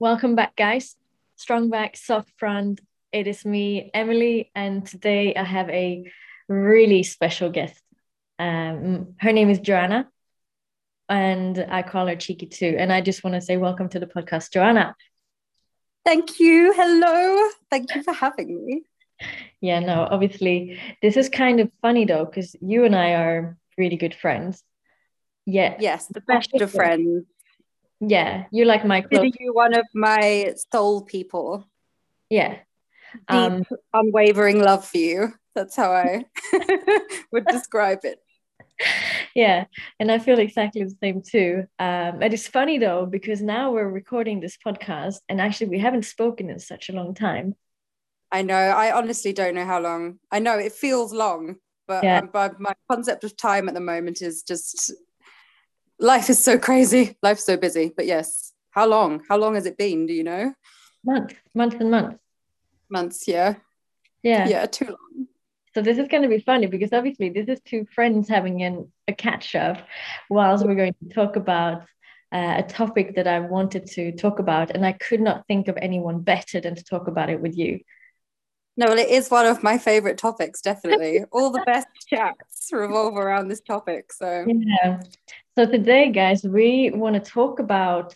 Welcome back, guys. Strong back, soft front. It is me, Emily, and today I have a really special guest. Um, her name is Joanna, and I call her Cheeky too. And I just want to say welcome to the podcast, Joanna. Thank you. Hello. Thank you for having me. Yeah, no, obviously, this is kind of funny though, because you and I are really good friends. Yeah. Yes, the best of friends. Yeah, you're like my close. you one of my soul people. Yeah. Deep, um, unwavering love for you. That's how I would describe it. Yeah, and I feel exactly the same too. Um, it is funny though because now we're recording this podcast, and actually we haven't spoken in such a long time. I know. I honestly don't know how long. I know it feels long, but, yeah. um, but my concept of time at the moment is just life is so crazy. Life's so busy. But yes, how long? How long has it been? Do you know? Months, months and months. Months, yeah. Yeah. Yeah, too long. So this is going to be funny because obviously this is two friends having an, a catch up whilst we're going to talk about uh, a topic that I wanted to talk about. And I could not think of anyone better than to talk about it with you. No, well, it is one of my favorite topics, definitely. All the best chats revolve around this topic. So, yeah. So, today, guys, we want to talk about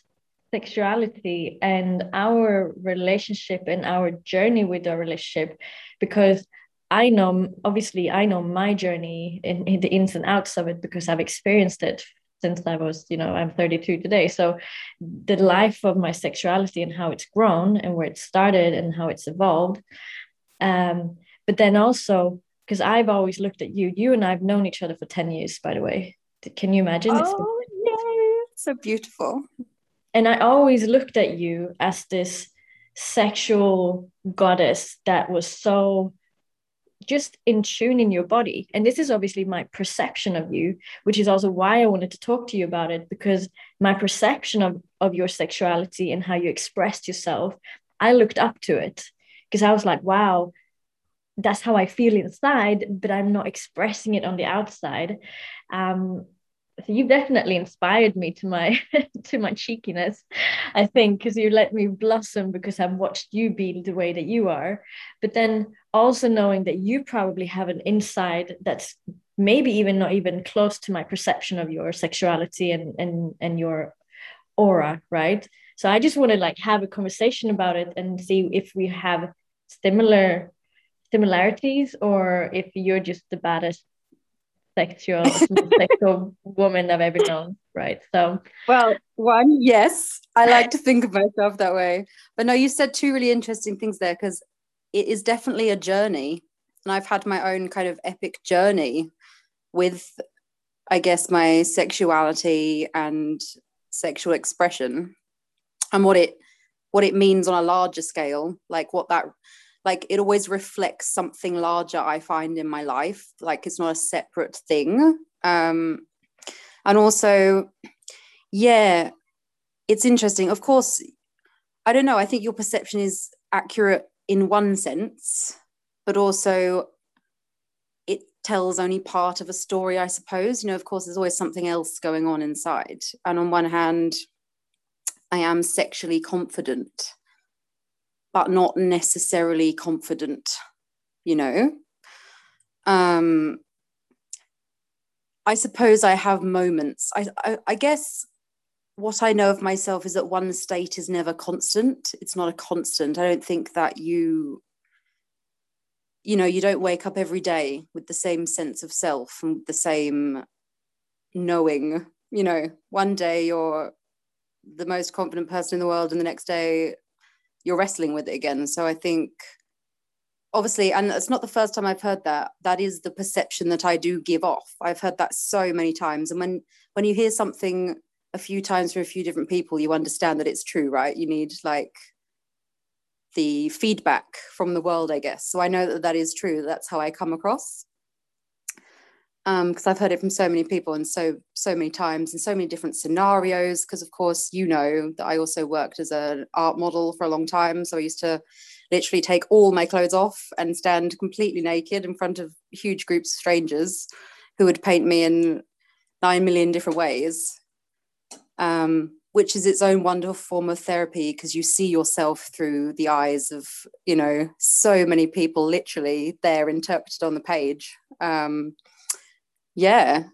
sexuality and our relationship and our journey with our relationship because I know, obviously, I know my journey in, in the ins and outs of it because I've experienced it since I was, you know, I'm 32 today. So the life of my sexuality and how it's grown and where it started and how it's evolved um, but then also, because I've always looked at you, you and I've known each other for 10 years, by the way. Can you imagine? Oh, yeah. So beautiful. And I always looked at you as this sexual goddess that was so just in tune in your body. And this is obviously my perception of you, which is also why I wanted to talk to you about it, because my perception of, of your sexuality and how you expressed yourself, I looked up to it because I was like, wow, that's how I feel inside, but I'm not expressing it on the outside. Um, so you've definitely inspired me to my to my cheekiness, I think, because you let me blossom because I've watched you be the way that you are. But then also knowing that you probably have an inside that's maybe even not even close to my perception of your sexuality and and and your aura, right? So I just want to like have a conversation about it and see if we have similar similarities or if you're just the baddest sexual sexual woman I've ever known, right? So well, one, yes, I like to think of myself that way. But no, you said two really interesting things there because it is definitely a journey. And I've had my own kind of epic journey with I guess my sexuality and sexual expression and what it what it means on a larger scale like what that like it always reflects something larger i find in my life like it's not a separate thing. Um and also yeah it's interesting. Of course i don't know i think your perception is accurate in one sense but also it tells only part of a story i suppose. You know of course there's always something else going on inside. And on one hand I am sexually confident, but not necessarily confident, you know. Um, I suppose I have moments. I, I, I guess what I know of myself is that one state is never constant. It's not a constant. I don't think that you, you know, you don't wake up every day with the same sense of self and the same knowing. You know, one day you're the most confident person in the world and the next day you're wrestling with it again. So i think obviously and it's not the first time i've heard that. That is the perception that i do give off. I've heard that so many times. And when when you hear something a few times from a few different people you understand that it's true right? You need like the feedback from the world i guess. So i know that that is true. That's how i come across because um, I've heard it from so many people and so so many times and so many different scenarios. Because of course, you know that I also worked as an art model for a long time, so I used to literally take all my clothes off and stand completely naked in front of huge groups of strangers who would paint me in nine million different ways. um, which is its own wonderful form of therapy because you see yourself through the eyes of you know so many people literally there interpreted on the page um, yeah.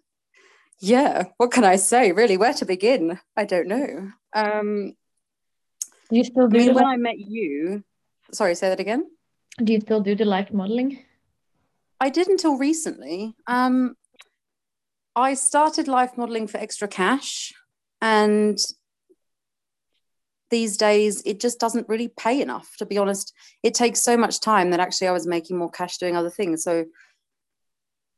Yeah. What can i say really? Where to begin? I don't know. Um, you still do I mean, when i met you sorry say that again? Do you still do the life modeling? I did until recently. Um, i started life modeling for extra cash and these days it just doesn't really pay enough to be honest. It takes so much time that actually i was making more cash doing other things. So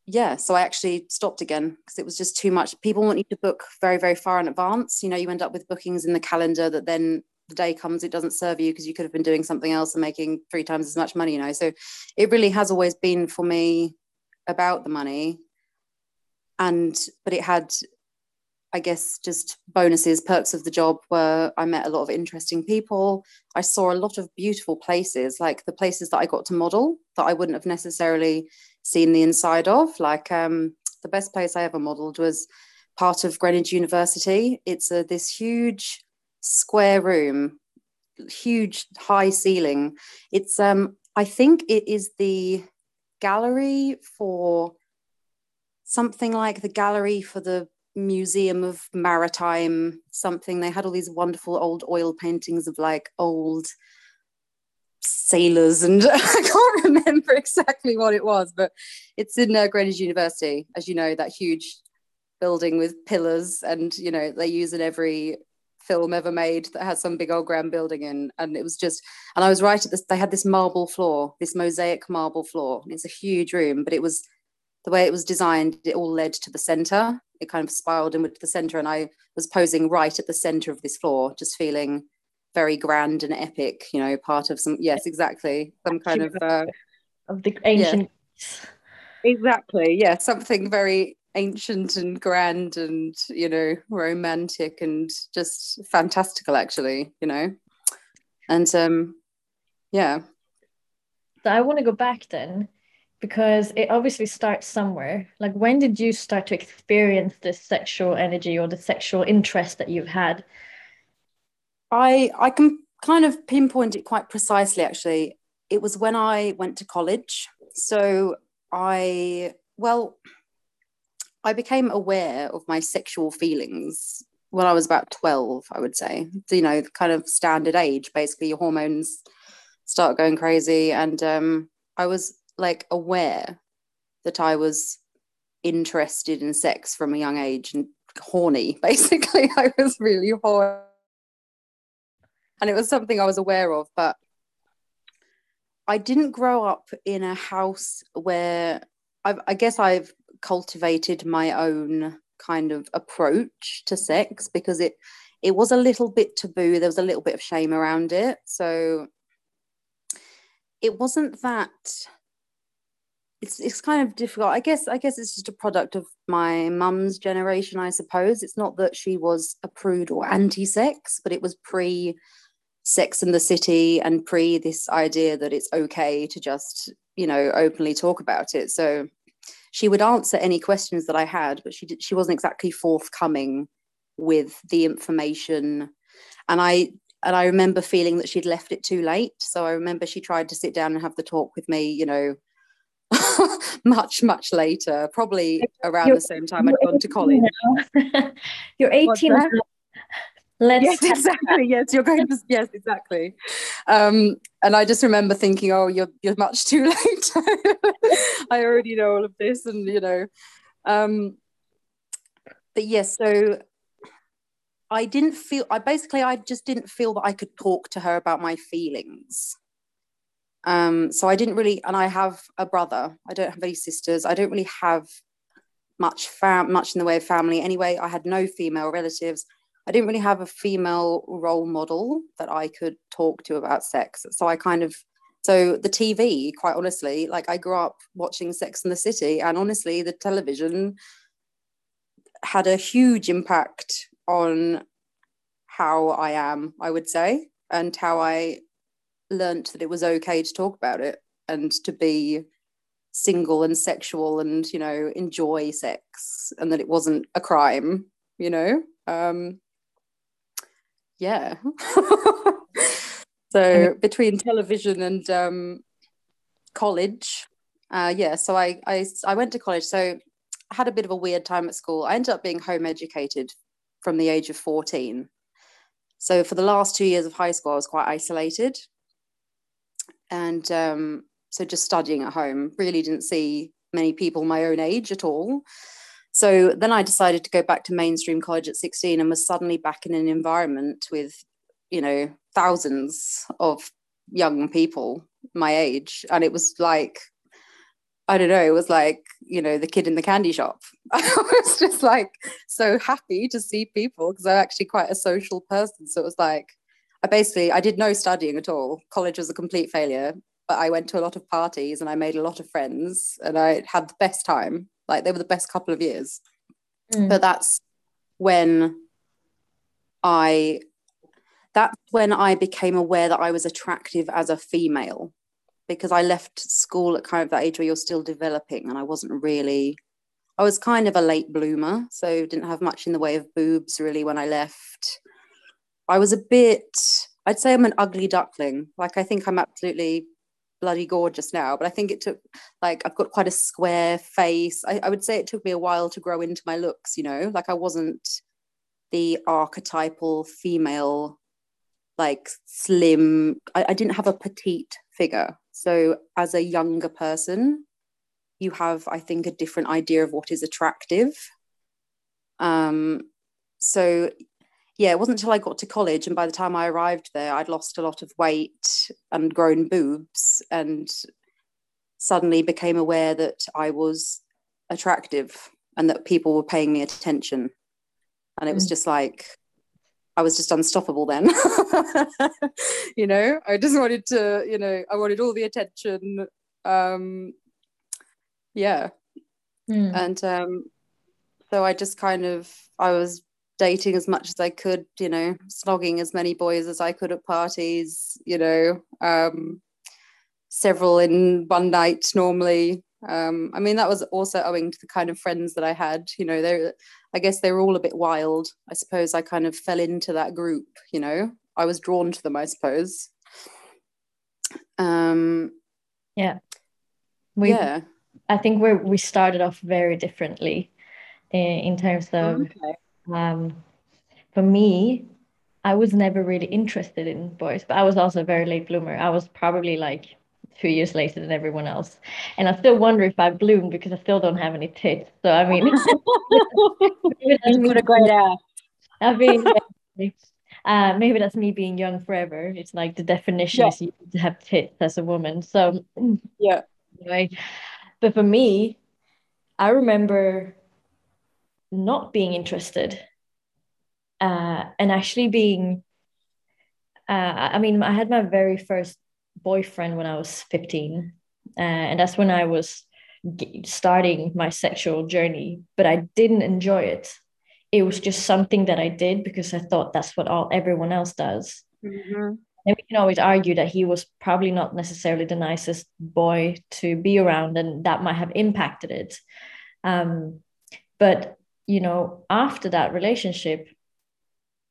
yeah so i actually stopped again because it was just too much. People want you to book very very far in advance. You know you end up with bookings in the calendar that then the day comes it doesn't serve you because you could have been doing something else and making three times as much money you know? So it really has always been for me about the money and but it had I guess just bonuses, perks of the job where I met a lot of interesting people. I saw a lot of beautiful places, like the places that I got to model that I wouldn't have necessarily seen the inside of. Like um, the best place I ever modeled was part of Greenwich University. It's a, this huge square room, huge high ceiling. It's um, I think it is the gallery for something like the gallery for the museum of maritime something they had all these wonderful old oil paintings of like old sailors and i can't remember exactly what it was but it's in uh, greenwich university as you know that huge building with pillars and you know they use in every film ever made that has some big old grand building in. And it was just and i was right at this they had this marble floor this mosaic marble floor. It's a huge room but it was the way it was designed it all led to the center. It kind of spiraled inward to the center and i was posing right at the center of this floor just feeling very grand and epic you know part of some yes exactly some kind of uh, of the ancient yeah. exactly yeah something very ancient and grand and you know romantic and just fantastical actually you know and um yeah so i want to go back then because it obviously starts somewhere. Like, when did you start to experience this sexual energy or the sexual interest that you've had? I I can kind of pinpoint it quite precisely. Actually, it was when I went to college. So I well, I became aware of my sexual feelings when I was about twelve. I would say, you know, kind of standard age. Basically, your hormones start going crazy, and um, I was like aware that I was interested in sex from a young age and horny. Basically, I was really horny. And it was something I was aware of, but I didn't grow up in a house where I've, I guess I've cultivated my own kind of approach to sex because it it was a little bit taboo. There was a little bit of shame around it. So it wasn't that it's it's kind of difficult. I guess I guess it's just a product of my mum's generation, I suppose. It's not that she was a prude or anti-sex, but it was pre Sex in the City and pre this idea that it's okay to just, you know, openly talk about it. So she would answer any questions that I had, but she did, she wasn't exactly forthcoming with the information. And I and I remember feeling that she'd left it too late. So I remember she tried to sit down and have the talk with me, you know, much, much later, probably around you're, the same time I'd gone to college. you're 18 Let's yes, exactly. Yes, you're going to. Yes, exactly. Um, and I just remember thinking, "Oh, you're you're much too late. I already know all of this," and you know. Um, but yes, so I didn't feel. I basically, I just didn't feel that I could talk to her about my feelings. Um, so I didn't really, and I have a brother. I don't have any sisters. I don't really have much fam, much in the way of family. Anyway, I had no female relatives. I didn't really have a female role model that I could talk to about sex. So I kind of, so the TV, quite honestly, like I grew up watching Sex in the City, and honestly, the television had a huge impact on how I am, I would say, and how I learnt that it was okay to talk about it and to be single and sexual and you know enjoy sex and that it wasn't a crime you know um yeah. so between television and um, college, uh, yeah. So I, I I went to college. So I had a bit of a weird time at school. I ended up being home educated from the age of 14. So for the last two years of high school, I was quite isolated. And um, so just studying at home, really didn't see many people my own age at all. So then I decided to go back to mainstream college at 16 and was suddenly back in an environment with, you know, thousands of young people my age. And it was like, I don't know, it was like, you know, the kid in the candy shop. I was just like so happy to see people because I'm actually quite a social person. So it was like, I basically, I did no studying at all. College was a complete failure, but I went to a lot of parties and I made a lot of friends and I had the best time like they were the best couple of years. Mm. But that's when I that's when I became aware that I was attractive as a female because I left school at kind of that age where you're still developing and I wasn't really I was kind of a late bloomer, so didn't have much in the way of boobs really when I left. I was a bit I'd say I'm an ugly duckling. Like I think I'm absolutely bloody gorgeous now, but I think it took like I've got quite a square face. I, I, would say it took me a while to grow into my looks, you know, like I wasn't the archetypal female, like slim. I, I didn't have a petite figure. So as a younger person, you have, I think, a different idea of what is attractive. Um, so yeah, it wasn't until I got to college, and by the time I arrived there, I'd lost a lot of weight and grown boobs, and suddenly became aware that I was attractive and that people were paying me attention. And it was mm. just like, I was just unstoppable then. you know, I just wanted to, you know, I wanted all the attention. Um, yeah. Mm. And um, so I just kind of, I was dating as much as I could, you know, slogging as many boys as I could at parties, you know, um, several in one night normally. Um, I mean, that was also owing to the kind of friends that I had, you know, they I guess they were all a bit wild. I suppose I kind of fell into that group, you know, I was drawn to them, I suppose. Um, yeah. We, yeah. I think we we started off very differently in, in terms of okay um, for me, I was never really interested in boys, but I was also a very late bloomer. I was probably like two years later than everyone else. And I still wonder if I bloomed because I still don't have any tits. So I mean, you put a great ass. I mean, uh, maybe that's me being young forever. It's like the definition yeah. is you to have tits as a woman. So yeah. Anyway, but for me, I remember not being interested uh, and actually being uh, i mean i had my very first boyfriend when i was 15 uh, and that's when i was starting my sexual journey but i didn't enjoy it. It was just something that i did because i thought that's what all everyone else does. Mm-hmm. and we can always argue that he was probably not necessarily the nicest boy to be around and that might have impacted it. Um, but you know, after that relationship,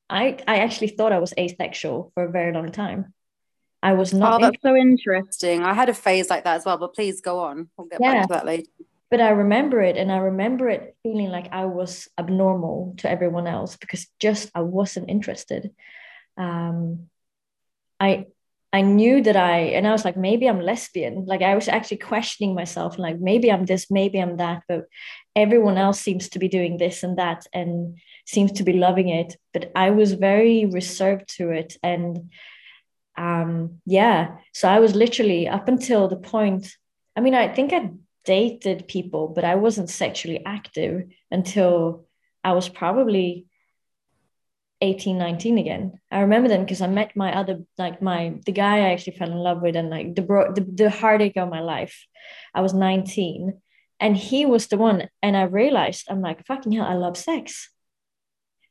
I I actually thought I was asexual for a very long time. I was not. Oh, that's so interesting. I had a phase like that as well, but please go on. We'll get yeah. back to that later. But I remember it, and I remember it feeling like I was abnormal to everyone else because just I wasn't interested. Um, I I knew that I, and I was like, maybe I'm lesbian. Like I was actually questioning myself, like maybe I'm this, maybe I'm that, but everyone else seems to be doing this and that and seems to be loving it. But I was very reserved to it. And um, yeah, so I was literally up until the point, I mean, I think I dated people, but I wasn't sexually active until I was probably 18 19 again. I remember them because i met my other like my the guy i actually fell in love with and like the bro the, the heartache of my life. I was 19 and he was the one. And i realized i'm like fucking hell i love sex.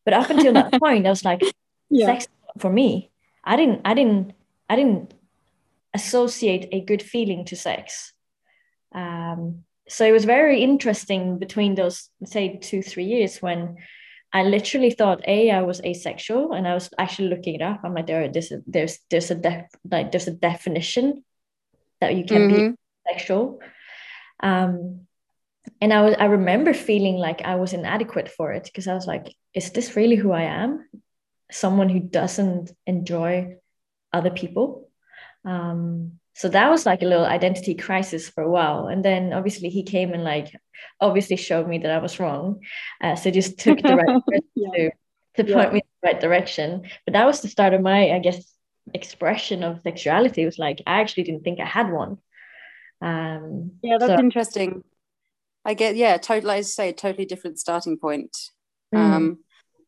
But up until that point i was like yeah. sex for me. I didn't i didn't i didn't associate a good feeling to sex. Um, so it was very interesting between those say two three years when I literally thought a I was asexual, and I was actually looking it up. I'm like, there, there's there's a def, like there's a definition that you can mm-hmm. be sexual. Um, and I was I remember feeling like I was inadequate for it because I was like, is this really who I am? Someone who doesn't enjoy other people. Um, so that was like a little identity crisis for a while. And then obviously he came and like obviously showed me that i was wrong. Uh, so just took the right yeah. to, to yeah. point me in the right direction. But that was the start of my i guess expression of sexuality. It was like i actually didn't think i had one. Um yeah that's so, interesting. I get yeah totally i say totally different starting point. Mm. um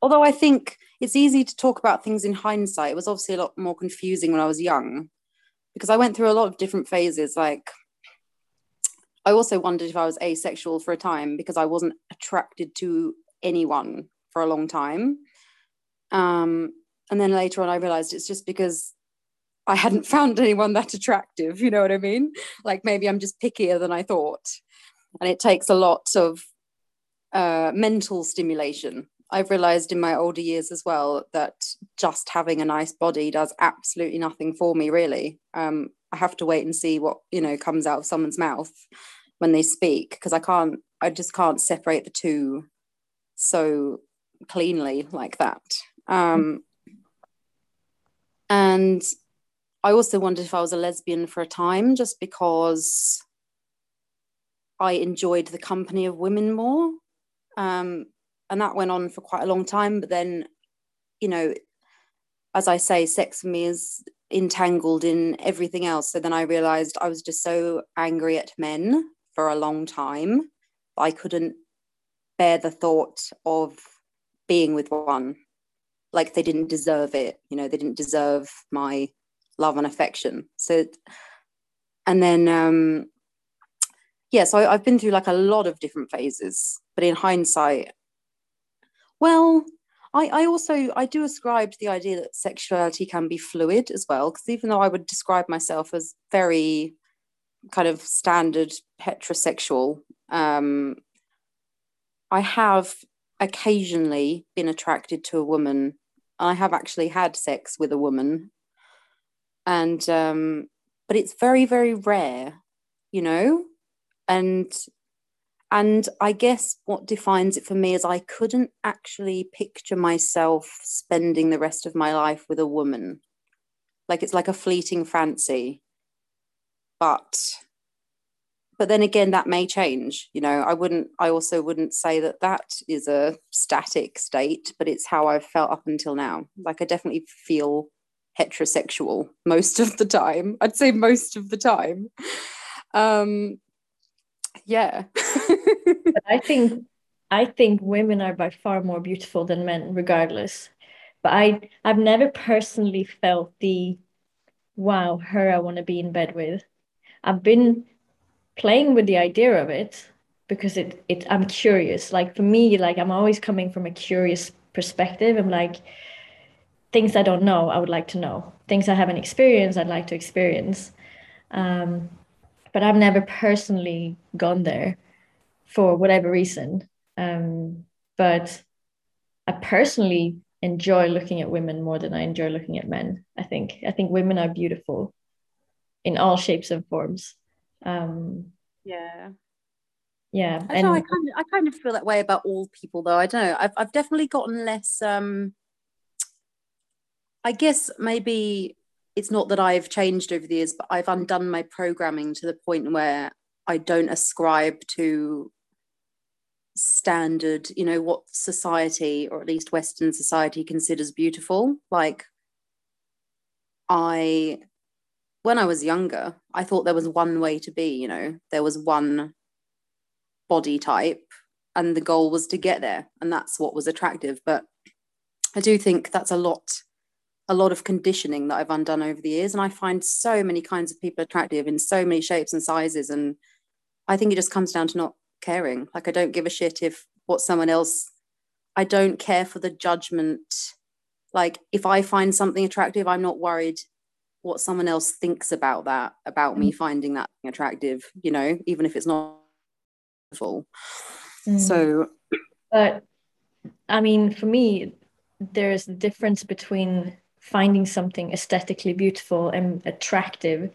although i think it's easy to talk about things in hindsight. It was obviously a lot more confusing when i was young because I went through a lot of different phases. Like, I also wondered if I was asexual for a time because I wasn't attracted to anyone for a long time. Um, and then later on, I realized it's just because I hadn't found anyone that attractive. You know what I mean? Like, maybe I'm just pickier than I thought. And it takes a lot of uh, mental stimulation I've realized in my older years as well that just having a nice body does absolutely nothing for me, really. Um, I have to wait and see what, you know, comes out of someone's mouth when they speak because I can't, I just can't separate the two so cleanly like that. Um, and I also wondered if I was a lesbian for a time just because I enjoyed the company of women more. Um, and that went on for quite a long time but then you know as i say sex for me is entangled in everything else. So then i realized i was just so angry at men for a long time i couldn't bear the thought of being with one. Like they didn't deserve it you know they didn't deserve my love and affection. So and then um yeah so i've been through like a lot of different phases but in hindsight well, I, I also I do ascribe to the idea that sexuality can be fluid as well, because even though I would describe myself as very kind of standard heterosexual, um, I have occasionally been attracted to a woman. I have actually had sex with a woman, and um, but it's very very rare, you know, and and I guess what defines it for me is I couldn't actually picture myself spending the rest of my life with a woman. Like it's like a fleeting fancy. But but then again that may change you know? I wouldn't i also wouldn't say that that is a static state but it's how i've felt up until now. Like i definitely feel heterosexual most of the time. I'd say most of the time. Um yeah but i think i think women are by far more beautiful than men regardless. But i i've never personally felt the wow her i want to be in bed with. I've been playing with the idea of it because it it i'm curious. Like for me like i'm always coming from a curious perspective. I'm like things i don't know i would like to know. Things i haven't experienced i'd like to experience. Um, but i've never personally gone there for whatever reason. Um, but I personally enjoy looking at women more than I enjoy looking at men. I think I think women are beautiful in all shapes and forms. Um, yeah. Yeah. I, and, know, I kind of I kind of feel that way about all people though. I don't know. I've I've definitely gotten less um I guess maybe it's not that I've changed over the years, but I've undone my programming to the point where I don't ascribe to standard, you know, what society, or at least Western society, considers beautiful. Like, I, when I was younger, I thought there was one way to be, you know, there was one body type, and the goal was to get there. And that's what was attractive. But I do think that's a lot a lot of conditioning that I've undone over the years. And I find so many kinds of people attractive in so many shapes and sizes. And I think it just comes down to not caring. Like I don't give a shit if what someone else I don't care for the judgment. Like if I find something attractive, I'm not worried what someone else thinks about that, about mm. me finding that attractive, you know, even if it's not full. Mm. So but I mean, for me, there's a difference between finding something aesthetically beautiful and attractive.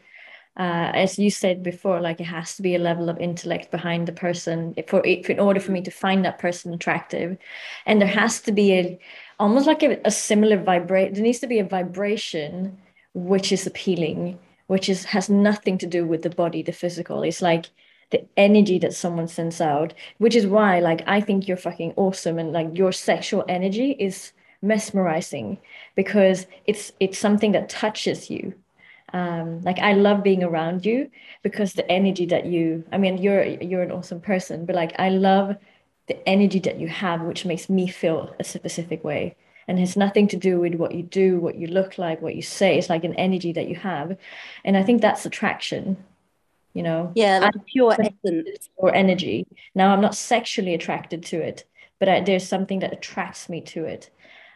Uh, as you said before, like it has to be a level of intellect behind the person for in order for me to find that person attractive, and there has to be a almost like a, a similar vibrate. There needs to be a vibration which is appealing, which is has nothing to do with the body, the physical. It's like the energy that someone sends out, which is why like I think you're fucking awesome and like your sexual energy is mesmerizing because it's it's something that touches you. Um, like I love being around you because the energy that you I mean you're you're an awesome person, but like I love the energy that you have, which makes me feel a specific way. And has nothing to do with what you do, what you look like, what you say. It's like an energy that you have. And I think that's attraction you know? Yeah like pure essence. or energy. Now i'm not sexually attracted to it but I, there's something that attracts me to it.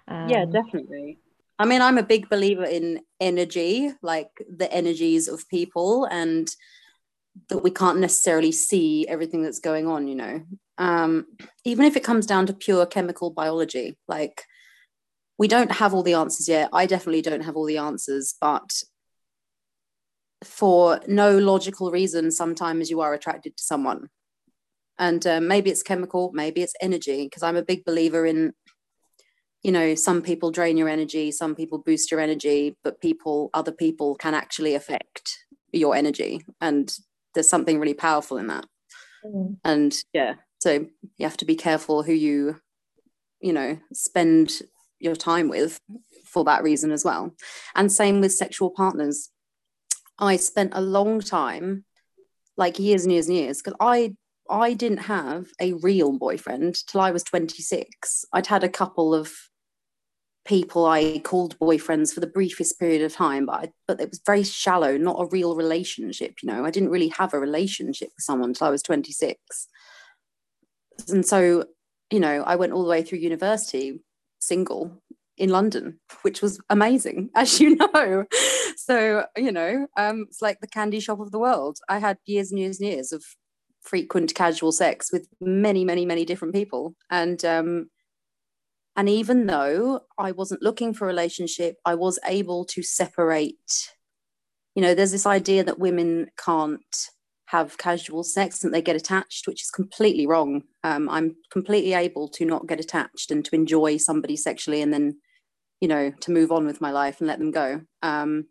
Um, yeah definitely i mean i'm a big believer in energy like the energies of people and that we can't necessarily see everything that's going on you know um, even if it comes down to pure chemical biology like we don't have all the answers yet i definitely don't have all the answers but for no logical reason, sometimes you are attracted to someone. And uh, maybe it's chemical, maybe it's energy, because I'm a big believer in, you know, some people drain your energy, some people boost your energy, but people, other people can actually affect your energy. And there's something really powerful in that. Mm. And yeah, so you have to be careful who you, you know, spend your time with for that reason as well. And same with sexual partners I spent a long time, like years and years and years, because I I didn't have a real boyfriend till I was 26. I'd had a couple of people I called boyfriends for the briefest period of time, but I, but it was very shallow, not a real relationship. You know, I didn't really have a relationship with someone until I was 26. And so, you know, I went all the way through university single in London, which was amazing, as you know. So, you know, um, it's like the candy shop of the world. I had years and years and years of frequent casual sex with many, many, many different people. And um, and even though I wasn't looking for a relationship, I was able to separate. You know, there's this idea that women can't have casual sex and they get attached, which is completely wrong. Um, I'm completely able to not get attached and to enjoy somebody sexually and then, you know, to move on with my life and let them go. Um,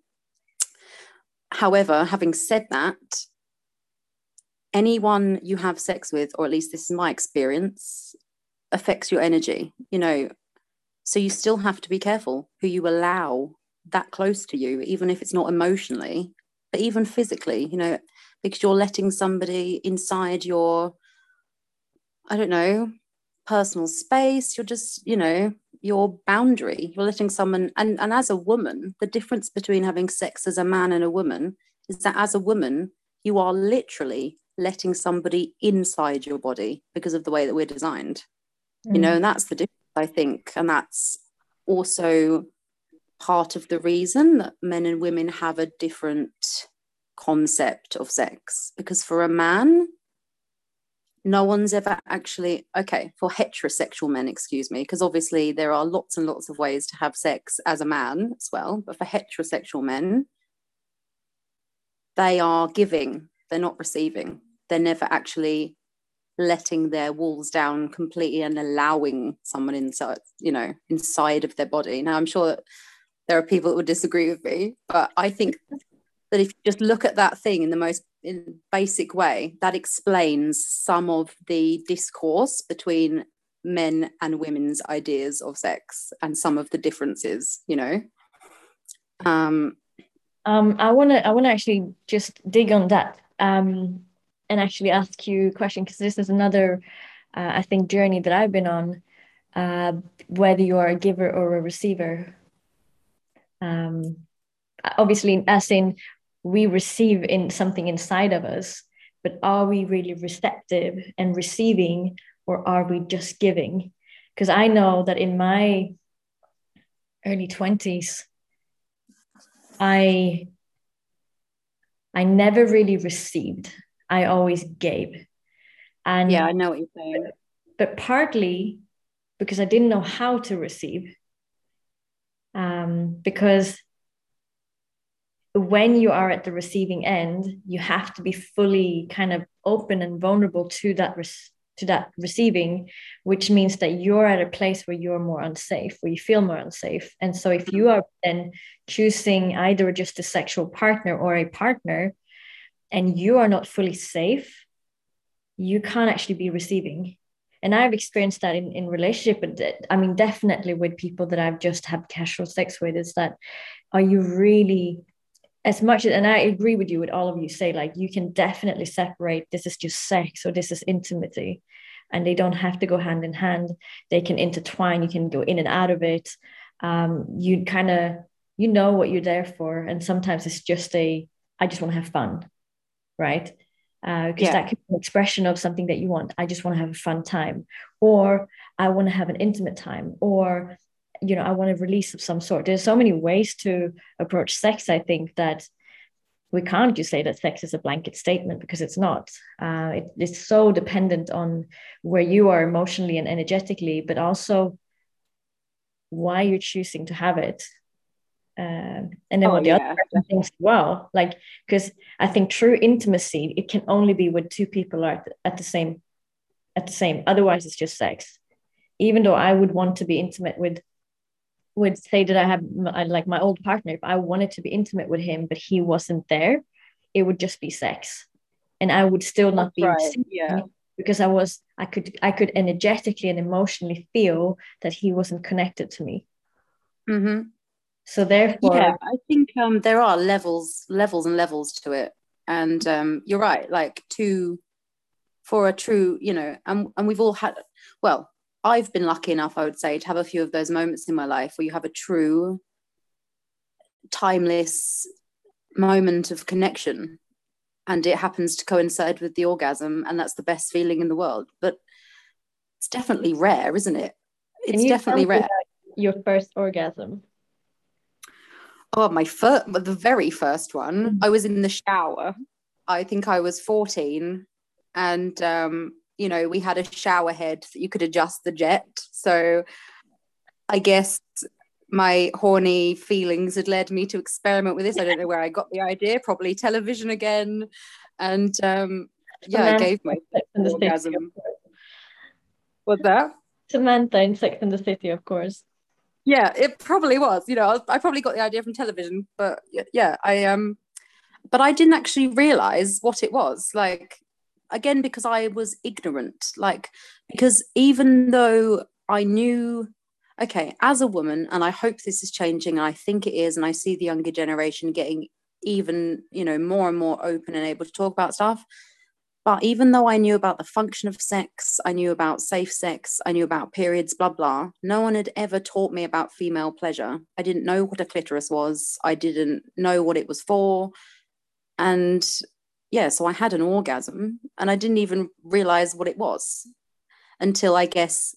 however, having said that, anyone you have sex with, or at least this is my experience, affects your energy, you know. So you still have to be careful who you allow that close to you, even if it's not emotionally, but even physically, you know, because you're letting somebody inside your i don't know personal space you're just you know your boundary. You're letting someone and and as a woman the difference between having sex as a man and a woman is that as a woman you are literally letting somebody inside your body because of the way that we're designed mm. you know and mm. that's the difference i think and that's also part of the reason that men and women have a different concept of sex because for a man no one's ever actually okay for heterosexual men excuse me because obviously there are lots and lots of ways to have sex as a man as well but for heterosexual men they are giving they're not receiving they're never actually letting their walls down completely and allowing someone inside you know inside of their body now i'm sure there are people that would disagree with me but i think that if you just look at that thing in the most basic way, that explains some of the discourse between men and women's ideas of sex and some of the differences, you know. Um, um, I want to I want to actually just dig on that um, and actually ask you a question because this is another uh, I think journey that I've been on, uh, whether you are a giver or a receiver. Um, obviously, as in we receive in something inside of us but are we really receptive and receiving or are we just giving because i know that in my early 20s i i never really received i always gave and yeah i know what you're saying but partly because I didn't know how to receive. Um, because when you are at the receiving end, you have to be fully kind of open and vulnerable to that res- to that receiving, which means that you're at a place where you're more unsafe, where you feel more unsafe. And so if you are then choosing either just a sexual partner or a partner, and you are not fully safe, you can't actually be receiving. And I've experienced that in, in relationship, but I mean, definitely with people that I've just had casual sex with, is that are you really as much and I agree with you with all of you say like you can definitely separate this is just sex or this is intimacy. And they don't have to go hand in hand. They can intertwine. You can go in and out of it. Um, you kind of you know what you're there for. And sometimes it's just a I just want to have fun right? Because uh, yeah. that could be an expression of something that you want. I just want to have a fun time. Or I want to have an intimate time. Or you know i want a release of some sort. There's so many ways to approach sex i think that we can't just say that sex is a blanket statement because it's not. Uh, it, it's so dependent on where you are emotionally and energetically but also why you're choosing to have it uh, and then oh, what the yeah. other person thinks as well like because i think true intimacy it can only be when two people are at the, at the same at the same otherwise it's just sex even though i would want to be intimate with would say that I have like my old partner, if I wanted to be intimate with him, but he wasn't there, it would just be sex. And I would still not That's be right. yeah. because I was I could I could energetically and emotionally feel that he wasn't connected to me. Mm-hmm. So therefore Yeah, I think um there are levels, levels and levels to it. And um you're right, like to for a true, you know, and and we've all had well, I've been lucky enough, I would say, to have a few of those moments in my life where you have a true, timeless moment of connection. And it happens to coincide with the orgasm, and that's the best feeling in the world. But it's definitely rare, isn't it? It's definitely rare. Your first orgasm. Oh, my first, the very first one. Mm-hmm. I was in the shower. I think I was 14. And um, you know, we had a shower head that you could adjust the jet. So I guess my horny feelings had led me to experiment with this. I don't know where I got the idea, probably television again. And um, yeah, I gave my orgasm. What's that? Samantha in Sex and the City, of course. Yeah, it probably was. You know, I probably got the idea from television, but yeah, I um, but I didn't actually realize what it was. Like, again because I was ignorant. Like because even though I knew okay, as a woman, and I hope this is changing, I think it is, and I see the younger generation getting even, you know, more and more open and able to talk about stuff. But even though I knew about the function of sex, I knew about safe sex, I knew about periods, blah, blah, no one had ever taught me about female pleasure. I didn't know what a clitoris was, I didn't know what it was for. And yeah, so I had an orgasm and I didn't even realize what it was until I guess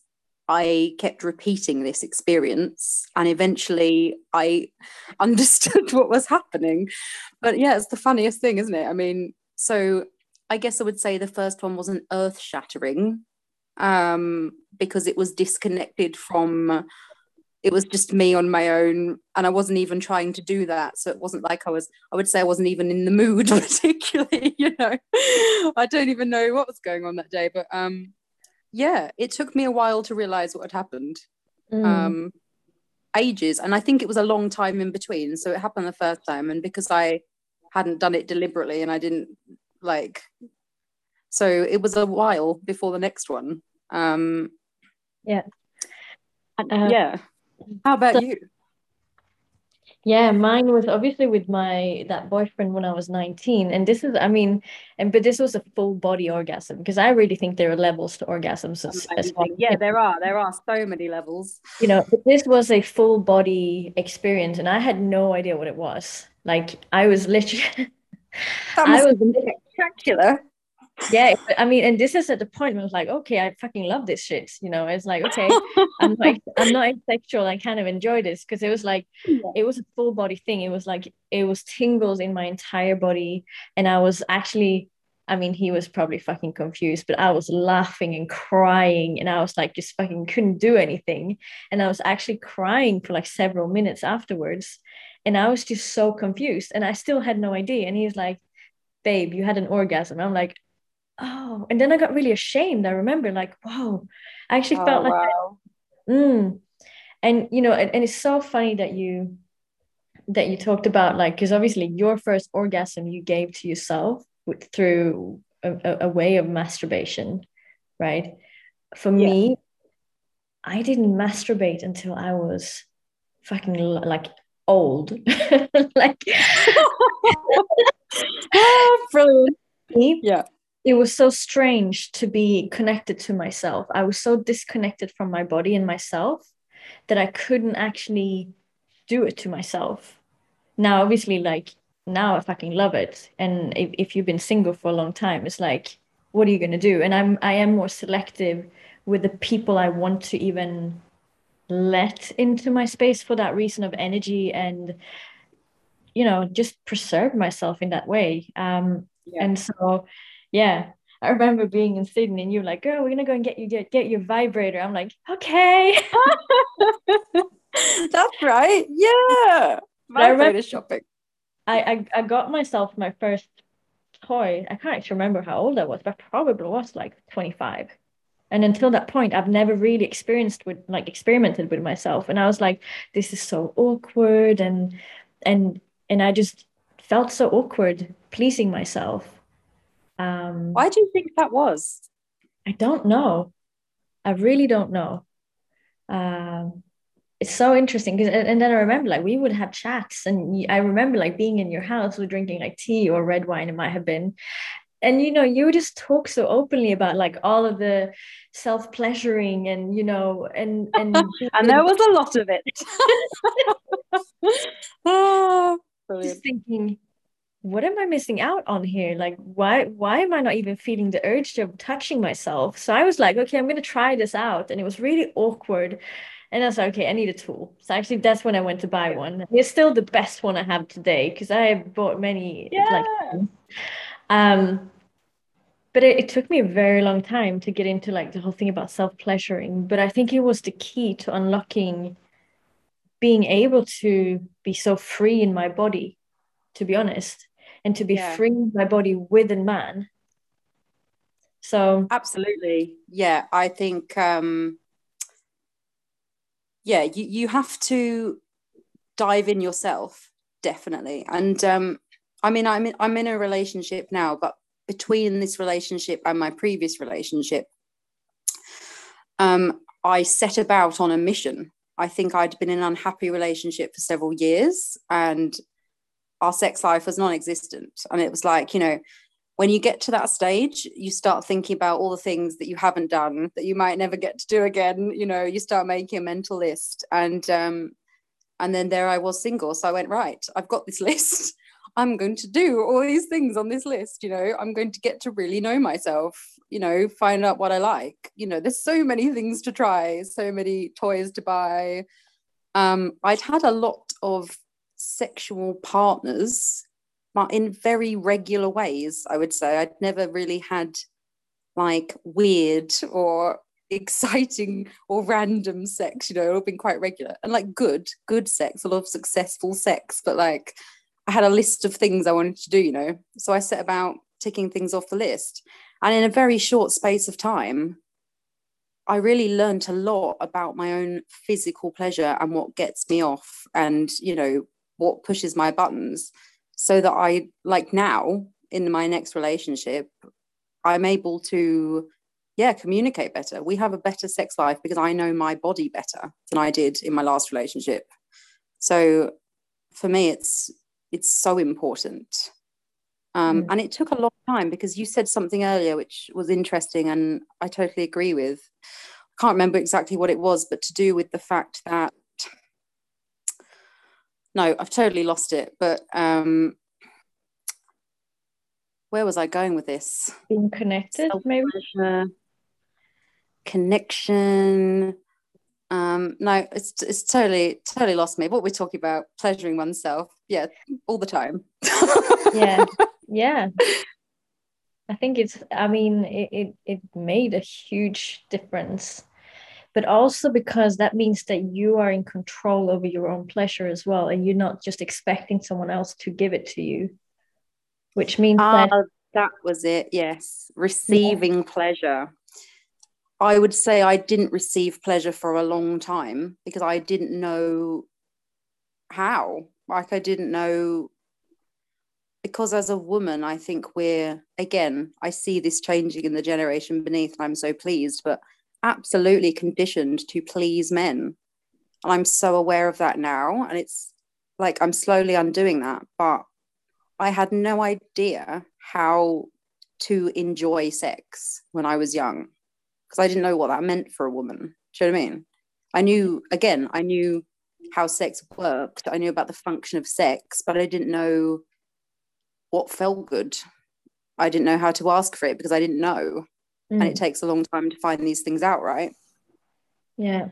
I kept repeating this experience and eventually I understood what was happening. But yeah, it's the funniest thing, isn't it? I mean, so I guess I would say the first one wasn't earth shattering um, because it was disconnected from it was just me on my own and i wasn't even trying to do that. So it wasn't like i was i would say i wasn't even in the mood particularly you know? I don't even know what was going on that day but um yeah it took me a while to realize what had happened mm. um ages. And i think it was a long time in between. So it happened the first time and because i hadn't done it deliberately and i didn't like so it was a while before the next one um yeah uh, yeah how about so, you? Yeah, mine was obviously with my that boyfriend when I was 19. And this is, I mean, and but this was a full body orgasm because I really think there are levels to orgasms as, as well. Yeah, there are. There are so many levels. You know, this was a full body experience, and I had no idea what it was. Like I was literally I was spectacular yeah i mean and this is at the point where i was like okay i fucking love this shit you know it's like okay i'm like i'm not asexual i kind of enjoy this because it was like yeah. it was a full body thing it was like it was tingles in my entire body and i was actually I mean, he was probably fucking confused, but I was laughing and crying, and I was like, just fucking couldn't do anything. And I was actually crying for like several minutes afterwards. And I was just so confused, and I still had no idea. And he's like, Babe, you had an orgasm. I'm like, Oh. And then I got really ashamed. I remember, like, whoa, I actually oh, felt like, wow. Mm. And, you know, and, and it's so funny that you, that you talked about like because obviously your first orgasm you gave to yourself through a, a way of masturbation, right? For yeah. me, I didn't masturbate until I was fucking like old. like brilliant. Yeah. It was so strange to be connected to myself. I was so disconnected from my body and myself that I couldn't actually do it to myself. Now, obviously, like now I fucking love it. And if, if you've been single for a long time, it's like, what are you gonna do? And I'm I am more selective with the people I want to even let into my space for that reason of energy and you know just preserve myself in that way um yeah. and so yeah I remember being in Sydney and you were like, girl, we're gonna go and get you get, get your vibrator. I'm like, okay. That's right. Yeah. Vibrator shopping. I, I I got myself my first toy. I can't actually remember how old I was, but probably was like 25. And until that point, I've never really experienced with like experimented with myself. And I was like, this is so awkward and and and I just felt so awkward pleasing myself. Um why do you think that was? I don't know. I really don't know. Um it's so interesting because and then I remember like we would have chats and I remember like being in your house with drinking like tea or red wine it might have been and you know you would just talk so openly about like all of the self pleasuring and you know and and and there was a lot of it oh, just thinking what am I missing out on here? Like, why why am I not even feeling the urge of touching myself? So I was like, okay, I'm gonna try this out, and it was really awkward. And I was like, okay, I need a tool. So actually, that's when I went to buy one. It's still the best one I have today because I have bought many. Yeah. Like, um, but it, it took me a very long time to get into like the whole thing about self pleasuring. But I think it was the key to unlocking being able to be so free in my body, to be honest, and to be yeah. free in my body with a man. So absolutely, yeah, I think. um yeah you, you have to dive in yourself definitely and um i mean i'm in, i'm in a relationship now but between this relationship and my previous relationship um i set about on a mission i think i'd been in an unhappy relationship for several years and our sex life was non-existent. And it was like you know when you get to that stage you start thinking about all the things that you haven't done that you might never get to do again. You know you start making a mental list and um and then there i was single. So i went right i've got this list i'm going to do all these things on this list you know i'm going to get to really know myself you know find out what i like. You know there's so many things to try so many toys to buy. Um i'd had a lot of sexual partners but in very regular ways, I would say. I'd never really had like weird or exciting or random sex, you know, had been quite regular. And like good, good sex, a lot of successful sex, but like I had a list of things I wanted to do, you know. So I set about ticking things off the list. And in a very short space of time, I really learned a lot about my own physical pleasure and what gets me off and, you know, what pushes my buttons so that I like now in my next relationship, I'm able to yeah communicate better we have a better sex life because i know my body better than i did in my last relationship so for me it's it's so important um, mm. and it took a long time because you said something earlier which was interesting and i totally agree with i can't remember exactly what it was but to do with the fact that no, I've totally lost it. But um, where was I going with this? Being connected, maybe. Connection. Um, no, it's it's totally totally lost me. What we're talking about, pleasuring oneself, yeah, all the time. yeah, yeah. I think it's, I mean, it, it, it made a huge difference. But also because that means that you are in control over your own pleasure as well. And you're not just expecting someone else to give it to you, which means uh, that. That was it, yes. Receiving yeah. pleasure. I would say I didn't receive pleasure for a long time because I didn't know how. Like, I didn't know because as a woman, I think we're, again, I see this changing in the generation beneath, and I'm so pleased, but absolutely conditioned to please men. And I'm so aware of that now. And it's like I'm slowly undoing that. But I had no idea how to enjoy sex when I was young because I didn't know what that meant for a woman. Do you know what I mean? I knew, again, I knew how sex worked. I knew about the function of sex, but I didn't know what felt good. I didn't know how to ask for it because I didn't know. Mm. And it mm. takes a long time to find these things out, right? Yeah.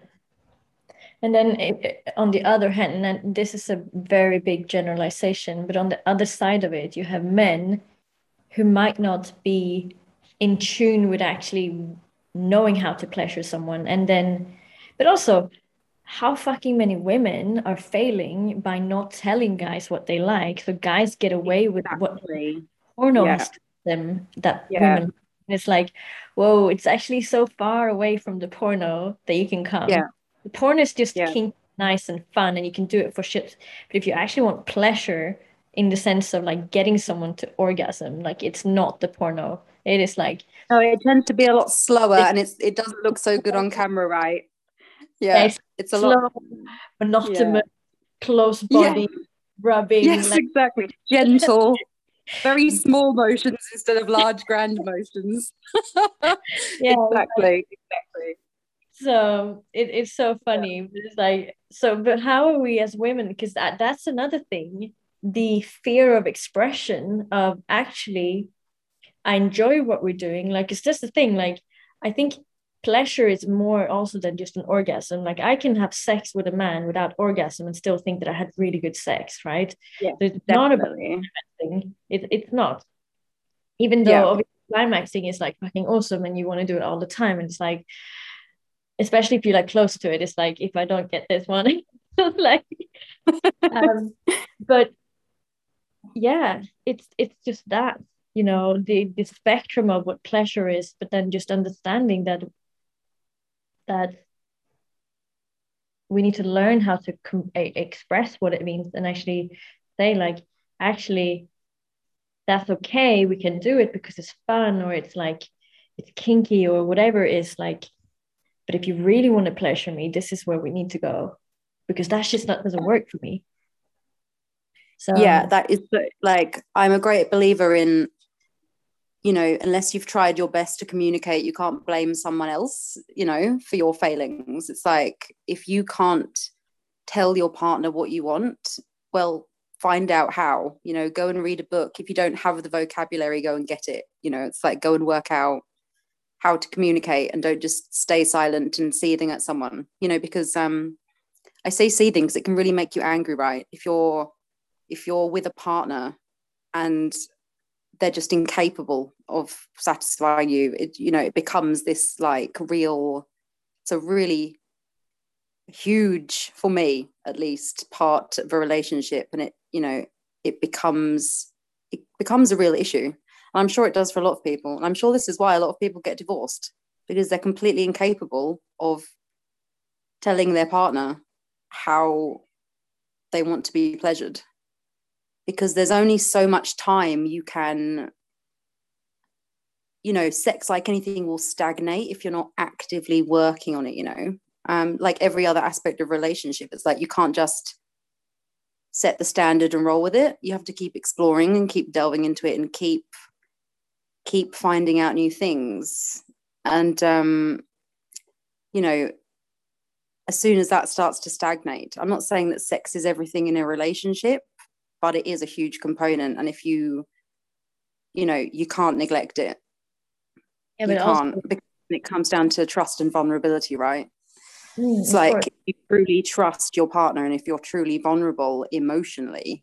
And then it, on the other hand, and this is a very big generalization, but on the other side of it, you have men who might not be in tune with actually knowing how to pleasure someone. And then, but also, how fucking many women are failing by not telling guys what they like so guys get away with exactly. what porno yeah. them that yeah. women it's like whoa it's actually so far away from the porno that you can come yeah the porno is just yeah. kink, nice and fun and you can do it for shit but if you actually want pleasure in the sense of like getting someone to orgasm like it's not the porno it is like no it tends to be a lot slower and it's it doesn't look so good on camera right yeah, it's, it's a slow, lot monotonous, yeah. close body yeah. rubbing. Yes, like... exactly. Gentle, very small motions instead of large grand motions. yeah, exactly, exactly. So it, it's so funny. Yeah. It's like so, but how are we as women? Because that uh, that's another thing. The fear of expression of actually, I enjoy what we're doing. Like it's just the thing. Like I think pleasure is more also than just an orgasm. Like I can have sex with a man without orgasm and still think that I had really good sex, right? Yeah, so it's definitely. not about thing. It, it's not. Even though yeah. obviously climaxing is like fucking awesome and you want to do it all the time. And it's like, especially if you're like close to it, it's like if I don't get this one, like um, but yeah, it's it's just that you know the the spectrum of what pleasure is but then just understanding that that we need to learn how to com- express what it means and actually say like actually that's okay we can do it because it's fun or it's like it's kinky or whatever it is like but if you really want to pleasure me this is where we need to go because that's just not doesn't work for me. So yeah that is like i'm a great believer in you know, unless you've tried your best to communicate, you can't blame someone else, you know, for your failings. It's like if you can't tell your partner what you want, well, find out how, you know, go and read a book. If you don't have the vocabulary, go and get it. You know, it's like go and work out how to communicate and don't just stay silent and seething at someone, you know, because um I say seething because it can really make you angry, right? If you're if you're with a partner and they're just incapable of satisfying you. It you know it becomes this like real it's a really huge for me at least part of a relationship. And it you know it becomes it becomes a real issue. And i'm sure it does for a lot of people. And i'm sure this is why a lot of people get divorced because they're completely incapable of telling their partner how they want to be pleasured because there's only so much time you can you know sex like anything will stagnate if you're not actively working on it you know? Um, like every other aspect of relationship it's like you can't just set the standard and roll with it. You have to keep exploring and keep delving into it and keep keep finding out new things. And um you know as soon as that starts to stagnate i'm not saying that sex is everything in a relationship but it is a huge component and if you you know you can't neglect it yeah, you can't also- because it comes down to trust and vulnerability right mm, it's like course. you truly trust your partner and if you're truly vulnerable emotionally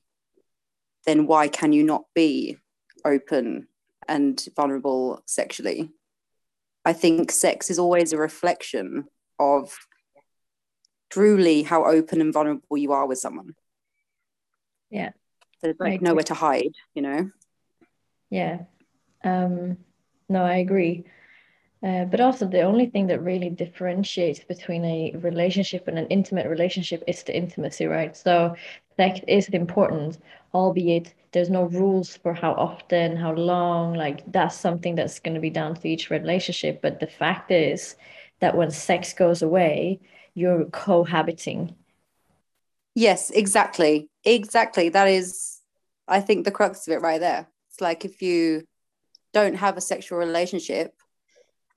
then why can you not be open and vulnerable sexually. I think sex is always a reflection of truly how open and vulnerable you are with someone. Yeah. There's like nowhere to hide, you know? Yeah. Um, no, I agree. Uh, but also, the only thing that really differentiates between a relationship and an intimate relationship is the intimacy, right? So, sex is important, albeit there's no rules for how often, how long. Like, that's something that's going to be down to each relationship. But the fact is that when sex goes away, you're cohabiting. Yes, exactly. Exactly. That is, I think, the crux of it right there. It's like if you don't have a sexual relationship,